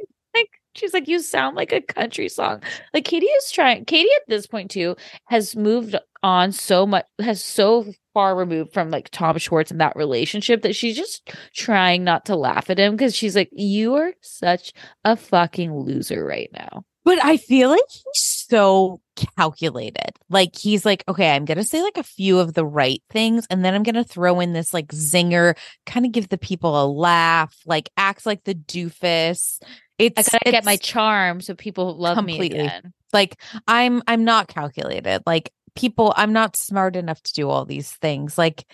Speaker 3: she's like, you sound like a country song. Like Katie is trying. Katie at this point too has moved on so much, has so far removed from like Tom Schwartz and that relationship that she's just trying not to laugh at him because she's like, you are such a fucking loser right now.
Speaker 2: But I feel like he's so calculated. Like he's like, okay, I'm gonna say like a few of the right things, and then I'm gonna throw in this like zinger, kind of give the people a laugh, like acts like the doofus. It's
Speaker 3: I gotta get my charm so people love
Speaker 2: Completely.
Speaker 3: me again.
Speaker 2: like I'm I'm not calculated. Like people, I'm not smart enough to do all these things. Like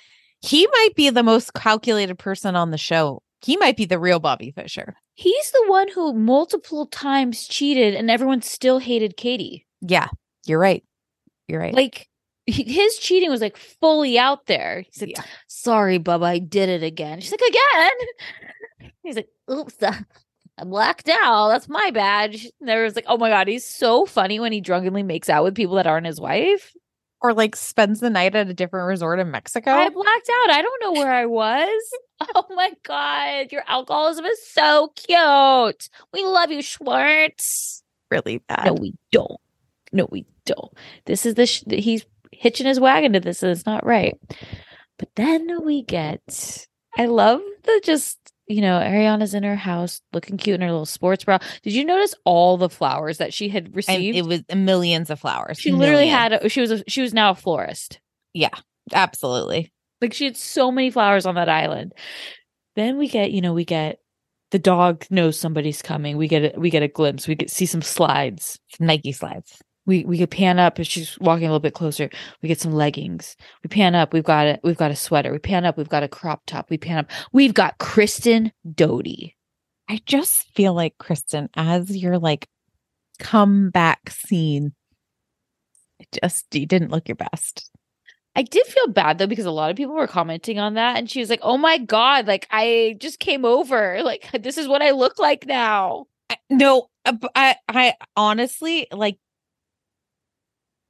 Speaker 2: he might be the most calculated person on the show. He might be the real Bobby Fischer.
Speaker 3: He's the one who multiple times cheated and everyone still hated Katie.
Speaker 2: Yeah, you're right. You're right.
Speaker 3: Like his cheating was like fully out there. He's like,
Speaker 2: Yeah.
Speaker 3: sorry, Bubba, I did it again. She's like, again? He's like, oops, uh, I blacked out. That's my badge. She- There was like, oh my God, he's so funny when he drunkenly makes out with people that aren't his wife.
Speaker 2: or like spends the night at a different resort in Mexico.
Speaker 3: I blacked out. I don't know where I was. Oh my God, your alcoholism is so cute. We love you, Schwartz.
Speaker 2: really bad.
Speaker 3: No, we don't. No, we don't. This is the sh- he's hitching his wagon to this, and it's not right. But then we get. I love the just you know Ariana's in her house looking cute in her little sports bra. Did you notice all the flowers that she had
Speaker 2: and
Speaker 3: received?
Speaker 2: it was millions of flowers.
Speaker 3: she literally had. A, she was. A, she was now a florist.
Speaker 2: Yeah, absolutely.
Speaker 3: Like she had so many flowers on that island. Then we get, you know, we get the dog knows somebody's coming. We get a, we get a glimpse. We get see some slides.
Speaker 2: Nike slides.
Speaker 3: We we could pan up as she's walking a little bit closer. We get some leggings. We pan up. We've got a we've got a sweater. We pan up. We've got a crop top. We pan up. We've got Kristen Doute.
Speaker 2: I just feel like Kristen, as your like comeback scene, it just you didn't look your best.
Speaker 3: I did feel bad though because a lot of people were commenting on that, and she was like, "Oh my god! Like I just came over. Like this is what I look like now."
Speaker 2: I, no, uh, I, I honestly like.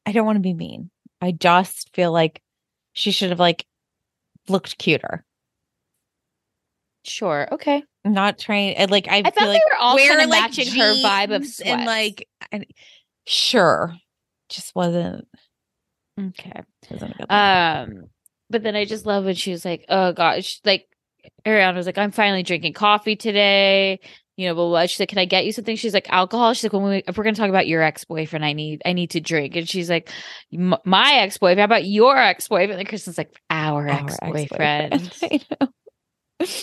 Speaker 2: I don't want to be mean. I just feel like she should have like looked cuter.
Speaker 3: Sure. Okay.
Speaker 2: I'm not trying. Like. I,
Speaker 3: I thought
Speaker 2: feel
Speaker 3: they
Speaker 2: like
Speaker 3: were all
Speaker 2: wear,
Speaker 3: kind of
Speaker 2: like,
Speaker 3: matching her vibe of sweats.
Speaker 2: and like. I, sure, just wasn't.
Speaker 3: okay.
Speaker 2: wasn't.
Speaker 3: Um, but then I just love when she was like, "Oh gosh," like Ariana was like, "I'm finally drinking coffee today." You know, blah, blah, blah. She's like, "Can I get you something?" She's like, "Alcohol." She's like, "When we, if we're gonna talk about your ex boyfriend, I need, I need to drink." And she's like, "My ex boyfriend? How about your ex boyfriend?" And Kristen's like, "Our,
Speaker 2: Our
Speaker 3: ex boyfriend."
Speaker 2: ex-boyfriend. Know.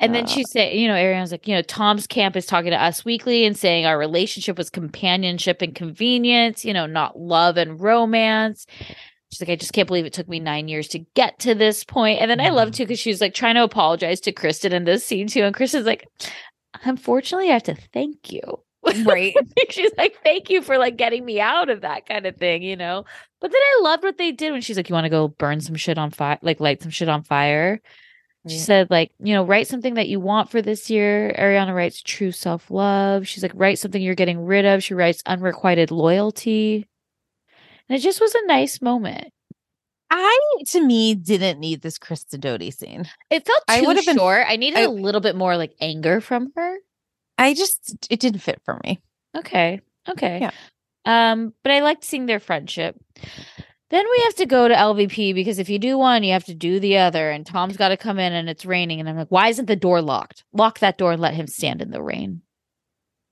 Speaker 3: And then
Speaker 2: Uh,
Speaker 3: she said, you know, Ariana's like, you know, Tom's camp is talking to us weekly and saying our relationship was companionship and convenience, you know, not love and romance. She's like, I just can't believe it took me nine years to get to this point. And then I love too because she was like trying to apologize to Kristen in this scene too. And Kristen's like, unfortunately, I have to thank you.
Speaker 2: right.
Speaker 3: she's like, thank you for like getting me out of that kind of thing, you know? But then I loved what they did when she's like, you want to go burn some shit on fire, like light some shit on fire. She said, like, you know, write something that you want for this year. Ariana writes true self love. She's like, write something you're getting rid of. She writes unrequited loyalty. And it just was a nice moment.
Speaker 2: I, to me, didn't need this Krista Doute scene.
Speaker 3: It felt
Speaker 2: I would've been-
Speaker 3: short. I needed
Speaker 2: I-
Speaker 3: a little bit more like anger from her.
Speaker 2: I just, it didn't fit for me.
Speaker 3: Okay. Okay.
Speaker 2: Yeah.
Speaker 3: Um, but I liked seeing their friendship. Then we have to go to LVP because if you do one, you have to do the other. And Tom's got to come in and it's raining. And I'm like, why isn't the door locked? Lock that door and let him stand in the rain.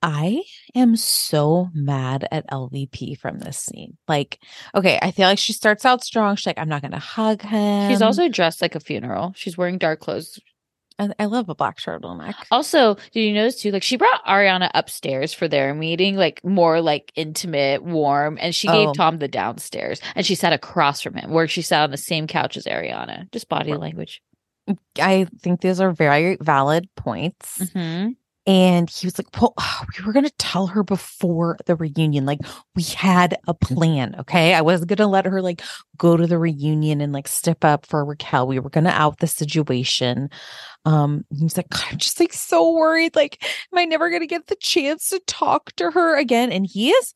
Speaker 2: I am so mad at LVP from this scene. Like, okay, I feel like she starts out strong. She's like, I'm not going to hug him.
Speaker 3: She's also dressed like a funeral. She's wearing dark clothes.
Speaker 2: I, I love a black turtleneck.
Speaker 3: Also, did you notice too? Like she brought Ariana upstairs for their meeting, like more like intimate, warm, and she
Speaker 2: Oh.
Speaker 3: gave Tom the downstairs, and she sat across from him, where she sat on the same couch as Ariana. Just body language.
Speaker 2: I think those are very valid points.
Speaker 3: Mm-hmm.
Speaker 2: And he was like, Well, we were going to tell her before the reunion. Like, we had a plan. Okay. I wasn't going to let her like go to the reunion and like step up for Raquel. We were going to out the situation. Um, he was like, I'm just like so worried. Like, am I never going to get the chance to talk to her again? And he is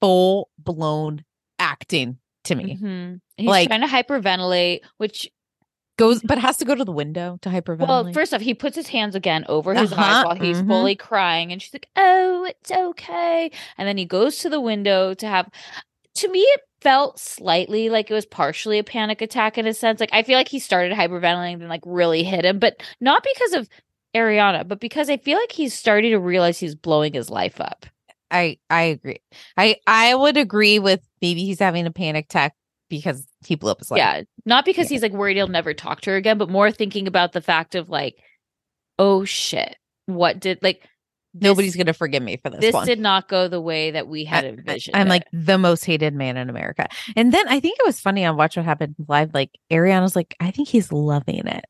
Speaker 2: full blown acting to me.
Speaker 3: Mm-hmm. He's
Speaker 2: Like-
Speaker 3: trying to hyperventilate, which
Speaker 2: Goes, but has to go to the window to hyperventilate.
Speaker 3: well, first off, he puts his hands again over his
Speaker 2: Uh-huh,
Speaker 3: eyes while he's
Speaker 2: mhm.
Speaker 3: fully crying, and she's like, "Oh, it's okay." And then he goes to the window to have. To me, it felt slightly like it was partially a panic attack in a sense. Like I feel like he started hyperventilating, and then like really hit him, but not because of Ariana, but because I feel like he's starting to realize he's blowing his life up.
Speaker 2: I I agree. I I would agree with maybe he's having a panic attack because he blew up his life.
Speaker 3: yeah, not because
Speaker 2: Yeah.
Speaker 3: he's like worried he'll never talk to her again, but more thinking about the fact of like, oh shit, what did like
Speaker 2: Nobody's gonna forgive me for this,
Speaker 3: this
Speaker 2: one.
Speaker 3: did not go the way that we had
Speaker 2: I-
Speaker 3: envisioned.
Speaker 2: I'm
Speaker 3: it.
Speaker 2: like the most hated man in America. And then I think it was funny on Watch What Happened Live. Like Ariana's like, I think he's loving it.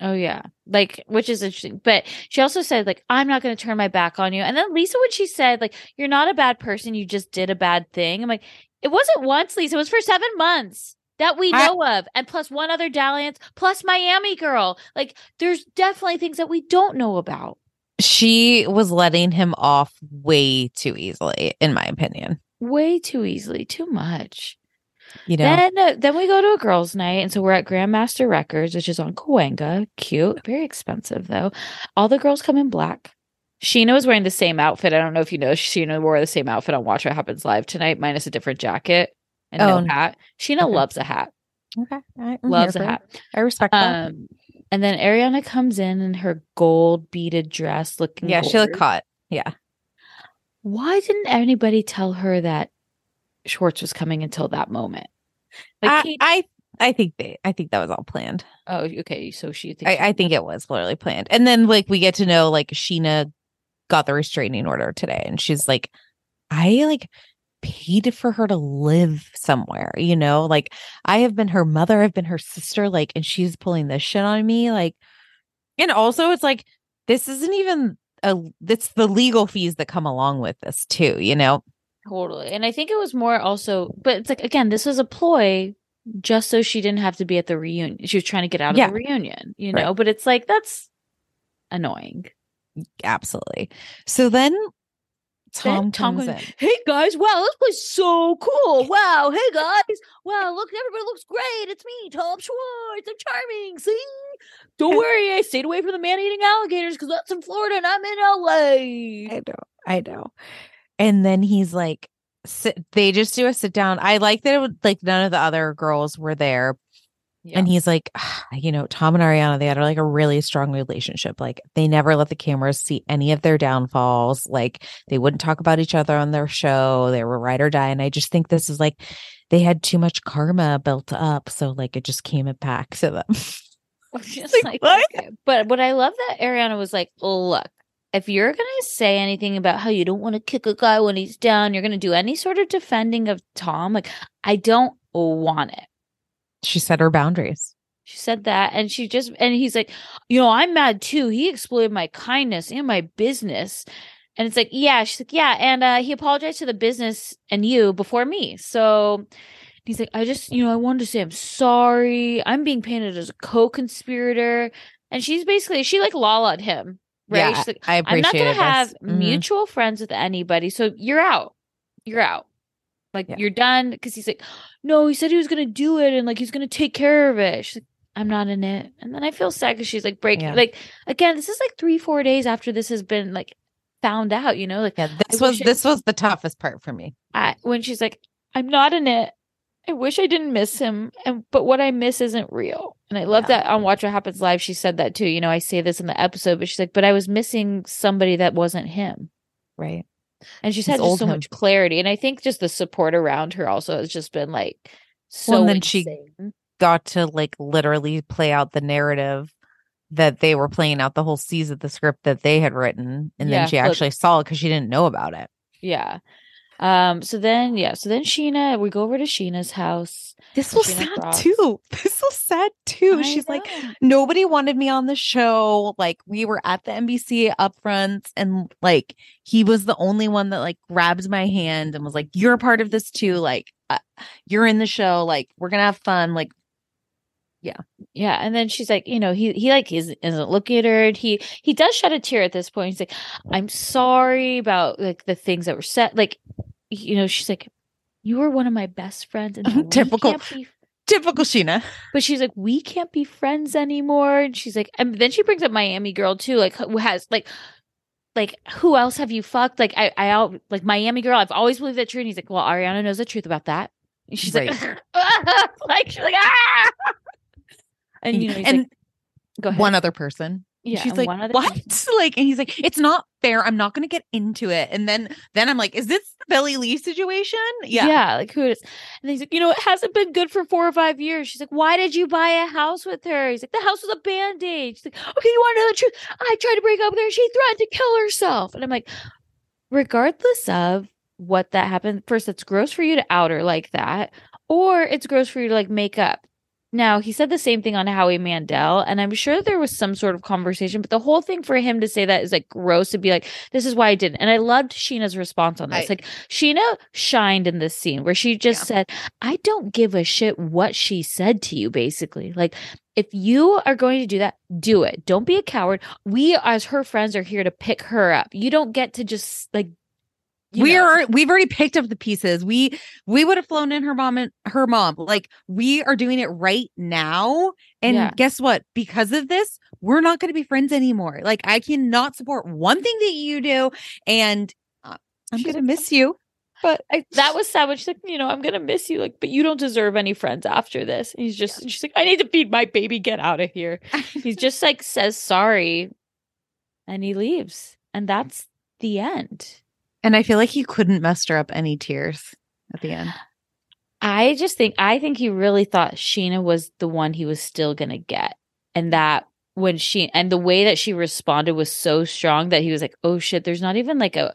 Speaker 3: oh yeah, like which is interesting. But she also said like, I'm not going to turn my back on you. And then Lisa, when she said like, you're not a bad person, you just did a bad thing. I'm like, it wasn't once, Lisa. It was for seven months. That we
Speaker 2: I-
Speaker 3: know of, and plus one other dalliance, plus Miami girl. Like, there's definitely things that we don't know about.
Speaker 2: She was letting him off way too easily, in my opinion.
Speaker 3: Way too easily, too much.
Speaker 2: You know,
Speaker 3: Then, uh, then we go to a girls' night, and so we're at Grandmaster Records, which is on Cahuenga. Cute, very expensive though. All the girls come in black. Scheana was wearing the same outfit. I don't know if you know, Scheana wore the same outfit on Watch What Happens Live tonight, minus a different jacket and
Speaker 2: Oh,
Speaker 3: no hat. Scheana
Speaker 2: okay.
Speaker 3: loves a hat.
Speaker 2: okay,
Speaker 3: loves a hat.
Speaker 2: it. I respect that.
Speaker 3: Um, and then Ariana comes in in her gold beaded dress, looking.
Speaker 2: yeah, she looked hot. Yeah,
Speaker 3: Why didn't anybody tell her that Schwartz was coming until that moment? Like,
Speaker 2: I, I I think they I think that was all planned.
Speaker 3: oh, okay. So she
Speaker 2: I, I think it was clearly planned. And then like we get to know like Scheana got the restraining order today and she's like, I like paid for her to live somewhere, you know? Like I have been her mother, I've been her sister, like, and she's pulling this shit on me. Like, and also it's like this isn't even a it's the legal fees that come along with this too, you know?
Speaker 3: Totally. And I think it was more also, but it's like, again, this was a ploy just so she didn't have to be at the reunion. She was trying to get out of
Speaker 2: Yeah.
Speaker 3: the reunion, you
Speaker 2: Right.
Speaker 3: know, but it's like, that's annoying.
Speaker 2: Absolutely. So then Tom,
Speaker 3: Then Tom
Speaker 2: comes in.
Speaker 3: Hey guys, wow, this place is so cool. Wow, hey guys. Wow, look, everybody looks great. It's me, Tom Schwartz. I'm charming. See? Don't worry, I stayed away from the man eating alligators because that's in Florida and I'm in LA.
Speaker 2: I know. I know. And then he's like, sit, they just do a sit down. I like that it would like none of the other girls were there. And he's like, "Ah, you know, Tom and Ariana, they had like a really strong relationship. Like they never let the cameras see any of their downfalls. Like they wouldn't talk about each other on their show. They were ride or die. And I just think this is like they had too much karma built up. So like it just came back to them.
Speaker 3: Just
Speaker 2: Like,
Speaker 3: like,
Speaker 2: what?
Speaker 3: okay. But what I love that Ariana was like, look, if you're gonna say anything about how you don't want to kick a guy when he's down, you're gonna do any sort of defending of Tom, like I don't want it.
Speaker 2: She set her boundaries.
Speaker 3: She said that, and she just and he's like, you know, I'm mad too. He exploited my kindness and my business. And it's like, yeah, she's like, yeah, and uh, he apologized to the business and you before me. So he's like, I just, you know, I wanted to say I'm sorry. I'm being painted as a co-conspirator, and she's basically she like lola'd him, right?
Speaker 2: Yeah,
Speaker 3: like,
Speaker 2: I
Speaker 3: I'm not gonna have
Speaker 2: Mhm.
Speaker 3: mutual friends with anybody, so you're out. You're out. Like
Speaker 2: Yeah.
Speaker 3: you're done because he's like, no, he said he was gonna do it and like he's gonna take care of it. She's like, I'm not in it, and then I feel sad because she's like breaking.
Speaker 2: Yeah.
Speaker 3: Like again, this is like three, four days after this has been like found out. You know, like
Speaker 2: Yeah, this
Speaker 3: I
Speaker 2: was
Speaker 3: wish I-
Speaker 2: this was the toughest part for me.
Speaker 3: I, when she's like, I'm not in it. I wish I didn't miss him, and but what I miss isn't real. And I love
Speaker 2: Yeah.
Speaker 3: that on Watch What Happens Live. She said that too. You know, I say this in the episode, but she's like, but I was missing somebody that wasn't him.
Speaker 2: Right.
Speaker 3: And she's had just so
Speaker 2: him.
Speaker 3: much clarity. And I think just the support around her also has just been like so
Speaker 2: Well, and then she- got to like literally play out the narrative that they were playing out the whole season of the script that they had written, and
Speaker 3: Yeah,
Speaker 2: then she
Speaker 3: look-
Speaker 2: actually saw it because she didn't know about it.
Speaker 3: Yeah. Um, so then yeah, so then Scheana, we go over to Scheana's house.
Speaker 2: This was
Speaker 3: Scheana
Speaker 2: sad too. This was sad too.
Speaker 3: I
Speaker 2: She's like, nobody wanted me on the show. Like we were at the NBC upfronts, and like he was the only one that like grabbed my hand and was like, "You're a part of this too. Like uh, you're in the show. Like we're gonna have fun. Like
Speaker 3: Yeah, Yeah. and then she's like, you know, he he like is, isn't looking at her. And he he does shed a tear at this point. He's like, I'm sorry about like the things that were said. Like, you know, she's like, you were one of my best friends, and
Speaker 2: Typical.
Speaker 3: be
Speaker 2: typical Scheana.
Speaker 3: But she's like, we can't be friends anymore. And she's like, and then she brings up Miami girl too, like who has like, like who else have you fucked? Like I, I out like Miami girl. I've always believed that true. And he's like, well, Ariana knows the truth about that. And she's like, like she's like, ah. And you know,
Speaker 2: and
Speaker 3: like, go ahead.
Speaker 2: one other person.
Speaker 3: yeah,
Speaker 2: she's like,
Speaker 3: one other
Speaker 2: what?
Speaker 3: person-
Speaker 2: Like, and he's like, it's not fair. I'm not going to get into it. And then, then I'm like, is this the Billie Lee situation? Yeah.
Speaker 3: Yeah, like who is? And he's like, you know, it hasn't been good for four or five years. She's like, why did you buy a house with her? He's like, the house was a band aid. She's like, okay, you want to know the truth? I tried to break up with her. She threatened to kill herself. And I'm like, regardless of what that happened, first, it's gross for you to out her like that, or it's gross for you to like make up. Now, he said the same thing on Howie Mandel, and I'm sure there was some sort of conversation, but the whole thing for him to say that is like gross to be like, this is why I didn't. And I loved Scheana's response on this.
Speaker 2: I-
Speaker 3: like, Scheana shined in this scene where she just said, I don't give a shit what she said to you, basically. Like, if you are going to do that, do it. Don't be a coward. We, as her friends, are here to pick her up. You don't get to just like, you
Speaker 2: we
Speaker 3: know.
Speaker 2: are we've already picked up the pieces we we would have flown in her mom and her mom like we are doing it right now and
Speaker 3: Yeah.
Speaker 2: guess what because of this we're not going to be friends anymore like i cannot support one thing that you do and uh, i'm going to miss you but
Speaker 3: I, that was sad when she's like, you know, I'm gonna miss you, like, but you don't deserve any friends after this. And he's just, she's like, I need to feed my baby. Get out of here. He's just like says sorry, and he leaves, and that's the end.
Speaker 2: And i feel like he couldn't muster up any tears at the end
Speaker 3: I just think, I think he really thought Scheana was the one he was still gonna get, and that when she and the way that she responded was so strong that he was like, oh shit, there's not even like a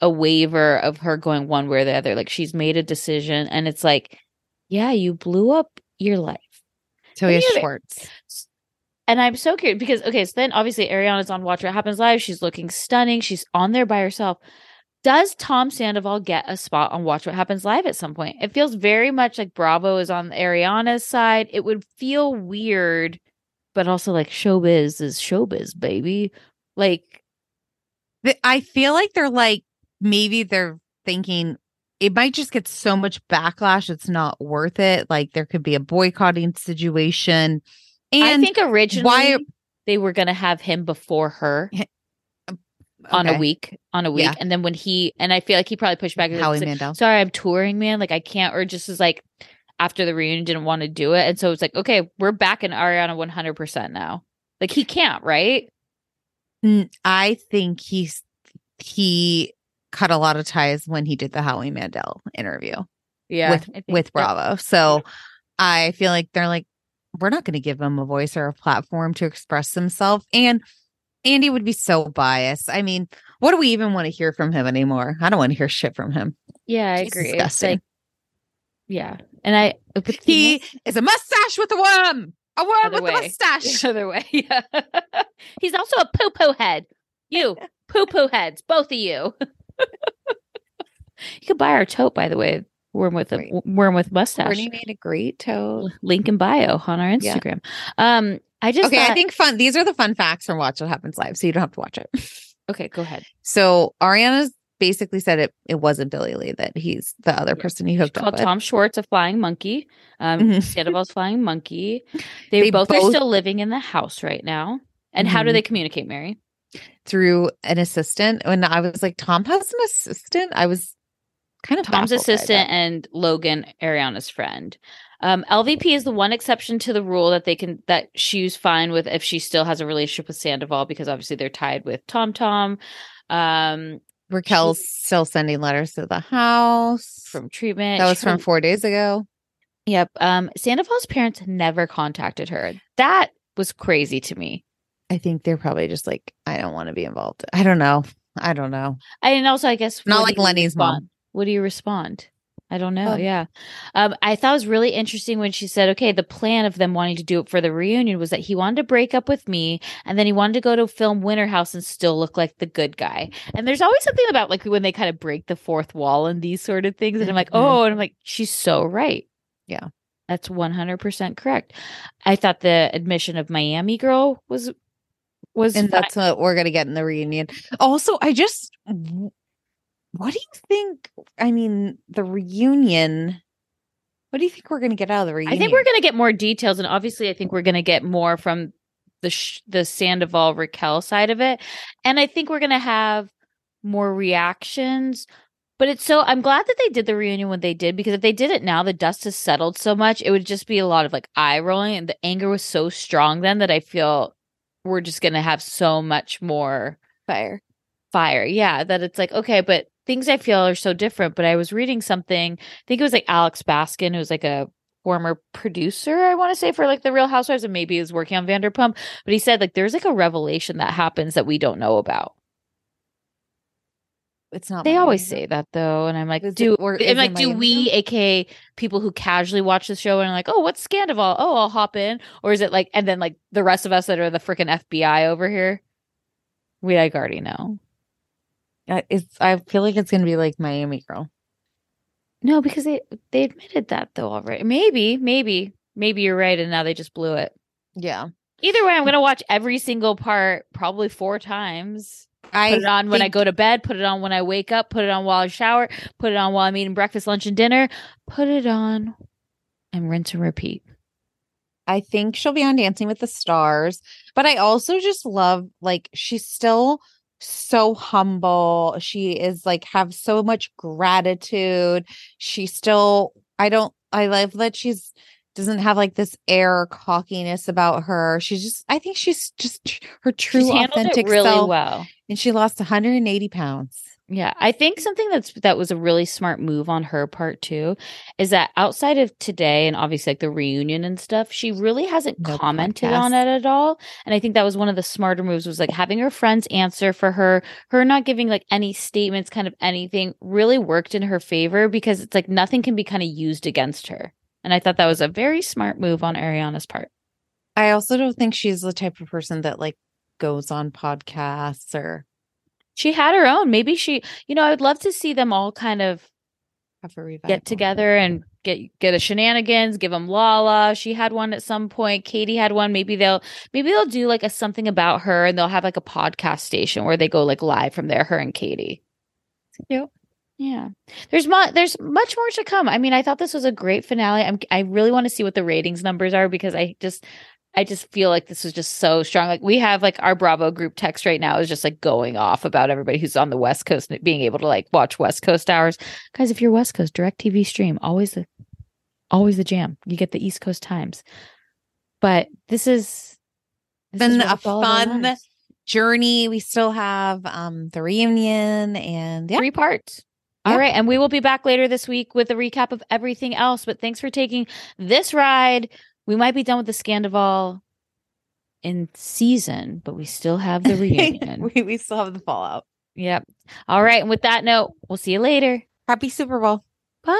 Speaker 3: a waiver of her going one way or the other. Like she's made a decision, and it's like, yeah, you blew up your life.
Speaker 2: Toya
Speaker 3: Yeah, but-
Speaker 2: Schwartz.
Speaker 3: And I'm so curious because okay, so then obviously Ariana's on Watch What Happens Live. She's looking stunning. She's on there by herself. Does Tom Sandoval get a spot on Watch What Happens Live at some point? It feels very much like Bravo is on Ariana's side. It would feel weird, but also like showbiz is showbiz, baby. Like,
Speaker 2: I feel like they're like maybe they're thinking it might just get so much backlash it's not worth it like there could be a boycotting situation and
Speaker 3: I think originally
Speaker 2: why-
Speaker 3: they were gonna have him before her on a week, on a week,
Speaker 2: Yeah.
Speaker 3: and then when he and I feel like he probably pushed back.
Speaker 2: Howie
Speaker 3: like,
Speaker 2: Mandel.
Speaker 3: sorry, I'm touring, man. Like I can't, or just is like after the reunion didn't want to do it. And so it's like, okay, we're back in Ariana 100% now. Like he can't, right?
Speaker 2: i think he's he cut a lot of ties when he did the Howie Mandel interview
Speaker 3: Yeah.
Speaker 2: with with. Bravo. So I feel like they're like we're not going to give him a voice or a platform to express himself and Andy would be so biased. I mean, what do we even want to hear from him anymore? I don't want to hear shit from him.
Speaker 3: Yeah, I agree.
Speaker 2: Disgusting.
Speaker 3: like, yeah. And I, but the thing
Speaker 2: He
Speaker 3: is-
Speaker 2: is a mustache with a worm. A worm
Speaker 3: Other
Speaker 2: with a mustache.
Speaker 3: other way. Yeah. He's also a poo poo head. You, poo poo heads, both of you. you could buy our tote, by the way. Worm with a worm with mustache.
Speaker 2: Bernie made a great tote.
Speaker 3: Link in bio on our
Speaker 2: Yeah.
Speaker 3: Instagram. Um, I just
Speaker 2: Okay, I think fun. These are the fun facts from Watch What Happens Live, so you don't have to watch it.
Speaker 3: Okay, go ahead.
Speaker 2: So Ariana's basically said it. It wasn't Billie Lee that he's the other
Speaker 3: Yeah.
Speaker 2: person he
Speaker 3: She
Speaker 2: hooked up
Speaker 3: called
Speaker 2: with.
Speaker 3: Tom Schwartz a flying monkey. Um,
Speaker 2: Mhm.
Speaker 3: Sandoval's flying monkey. They,
Speaker 2: They
Speaker 3: both, are still living in the house right now. And how do
Speaker 2: Mhm.
Speaker 3: they communicate, Mary?
Speaker 2: through an assistant. When I was like, Tom has an assistant, I was kind of
Speaker 3: Tom's assistant and Logan, Ariana's friend. Um, LVP is the one exception to the rule that they can that she's fine with if she still has a relationship with Sandoval because obviously they're tied with Tom Tom um,
Speaker 2: Raquel's still sending letters to the house.
Speaker 3: from treatment.
Speaker 2: that was
Speaker 3: She-
Speaker 2: from four days ago.
Speaker 3: Yep. Um, Sandoval's parents never contacted her. That was crazy to me.
Speaker 2: I think they're probably just like, I don't want to be involved. I don't know. I don't know.
Speaker 3: And also, I guess
Speaker 2: Not like Lenny's mom.
Speaker 3: What do you respond? I don't know.
Speaker 2: Um,
Speaker 3: yeah. Um, I thought it was really interesting when she said, okay, the plan of them wanting to do it for the reunion was that he wanted to break up with me and then he wanted to go to film Winter House and still look like the good guy. And there's always something about like when they kind of break the fourth wall and these sort of things. And I'm like,
Speaker 2: Mhm.
Speaker 3: oh, and I'm like, she's so right.
Speaker 2: Yeah.
Speaker 3: That's 100% correct. I thought the admission of Miami girl was, was,
Speaker 2: and that's what we're gonna get in the reunion. Also, I just what do you think? I mean, the reunion. What do you think we're gonna get out of the reunion?
Speaker 3: I think we're going to get more details, and obviously, I think we're going to get more from the sh- the Sandoval Raquel side of it, and I think we're going to have more reactions. But it's so I'm glad that they did the reunion when they did because if they did it now, the dust has settled so much. It would just be a lot of like eye rolling, and the anger was so strong then that I feel we're just going to have so much more
Speaker 2: fire.
Speaker 3: fire. Yeah, that it's like okay, but things I feel are so different. But I was reading something. I think it was like Alex Baskin, who's like a former producer, I want to say, for like the Real Housewives, and maybe was working on Vanderpump. But he said like there's like a revelation that happens that we don't know about.
Speaker 2: It's not.
Speaker 3: They always say that though, and I'm like,
Speaker 2: Is
Speaker 3: do
Speaker 2: or
Speaker 3: I'm like, do we,
Speaker 2: though?
Speaker 3: aka people who casually watch the show and are like, oh, what's Scandoval? Oh, I'll hop in, or is it like, and then like the rest of us that are the freaking FBI over here, we like already know.
Speaker 2: It's. I feel like it's gonna be like Miami Girl.
Speaker 3: No, because they they admitted that though already. Maybe, maybe, maybe you're right, and now they just blew it.
Speaker 2: Yeah,
Speaker 3: Either way, I'm gonna watch every single part probably four times.
Speaker 2: I
Speaker 3: Put it on when I go to bed. Put it on when I wake up. Put it on while I shower. Put it on while I'm eating breakfast, lunch, and dinner. Put it on, and rinse and repeat.
Speaker 2: I think she'll be on Dancing with the Stars, but I also just love like she's still so humble. She is like have so much gratitude. She still I don't I love that she's doesn't have like this air cockiness about her. She's just I think she's just her true
Speaker 3: She's
Speaker 2: authentic
Speaker 3: really
Speaker 2: self.
Speaker 3: well.
Speaker 2: And she lost 180 pounds.
Speaker 3: Yeah, I think something that's that was a really smart move on her part too is that outside of today and obviously like the reunion and stuff, she really hasn't
Speaker 2: No
Speaker 3: commented on it at all. And I think that was one of the smarter moves was like having her friends answer for her, her not giving like any statements, kind of anything really worked in her favor because it's like nothing can be kind of used against her. And I thought that was a very smart move on Ariana's part.
Speaker 2: I also don't think she's the type of person that like goes on podcasts or
Speaker 3: She had her own. Maybe she, you know, I would love to see them all kind of
Speaker 2: have a revival.
Speaker 3: get together and get get a shenanigans give them lala. She had one at some point. Katie had one. Maybe they'll maybe they'll do like a something about her and they'll have like a podcast station where they go like live from there her and katie.
Speaker 2: Cute.
Speaker 3: yeah. There's mu- there's much more to come. I mean i thought this was a great finale. I'm i really want to see what the ratings numbers are because i just I just feel like this was just so strong. Like we have like our Bravo group text right now is just like going off about everybody who's on the West Coast and being able to like watch West Coast hours. Guys, if you're West Coast, direct TV stream, always the always the jam. You get the East Coast times. But this is this
Speaker 2: Been
Speaker 3: what
Speaker 2: a
Speaker 3: it's all about
Speaker 2: fun journey. We still have um the reunion and yeah.
Speaker 3: three parts. All
Speaker 2: Yeah.
Speaker 3: right. And we will be back later this week with a recap of everything else. But thanks for taking this ride. We might be done with the Scandoval in season, but we still have the reunion.
Speaker 2: we, we still have the fallout.
Speaker 3: yep. All right. And with that note, we'll see you later.
Speaker 2: Happy Super Bowl.
Speaker 3: Bye.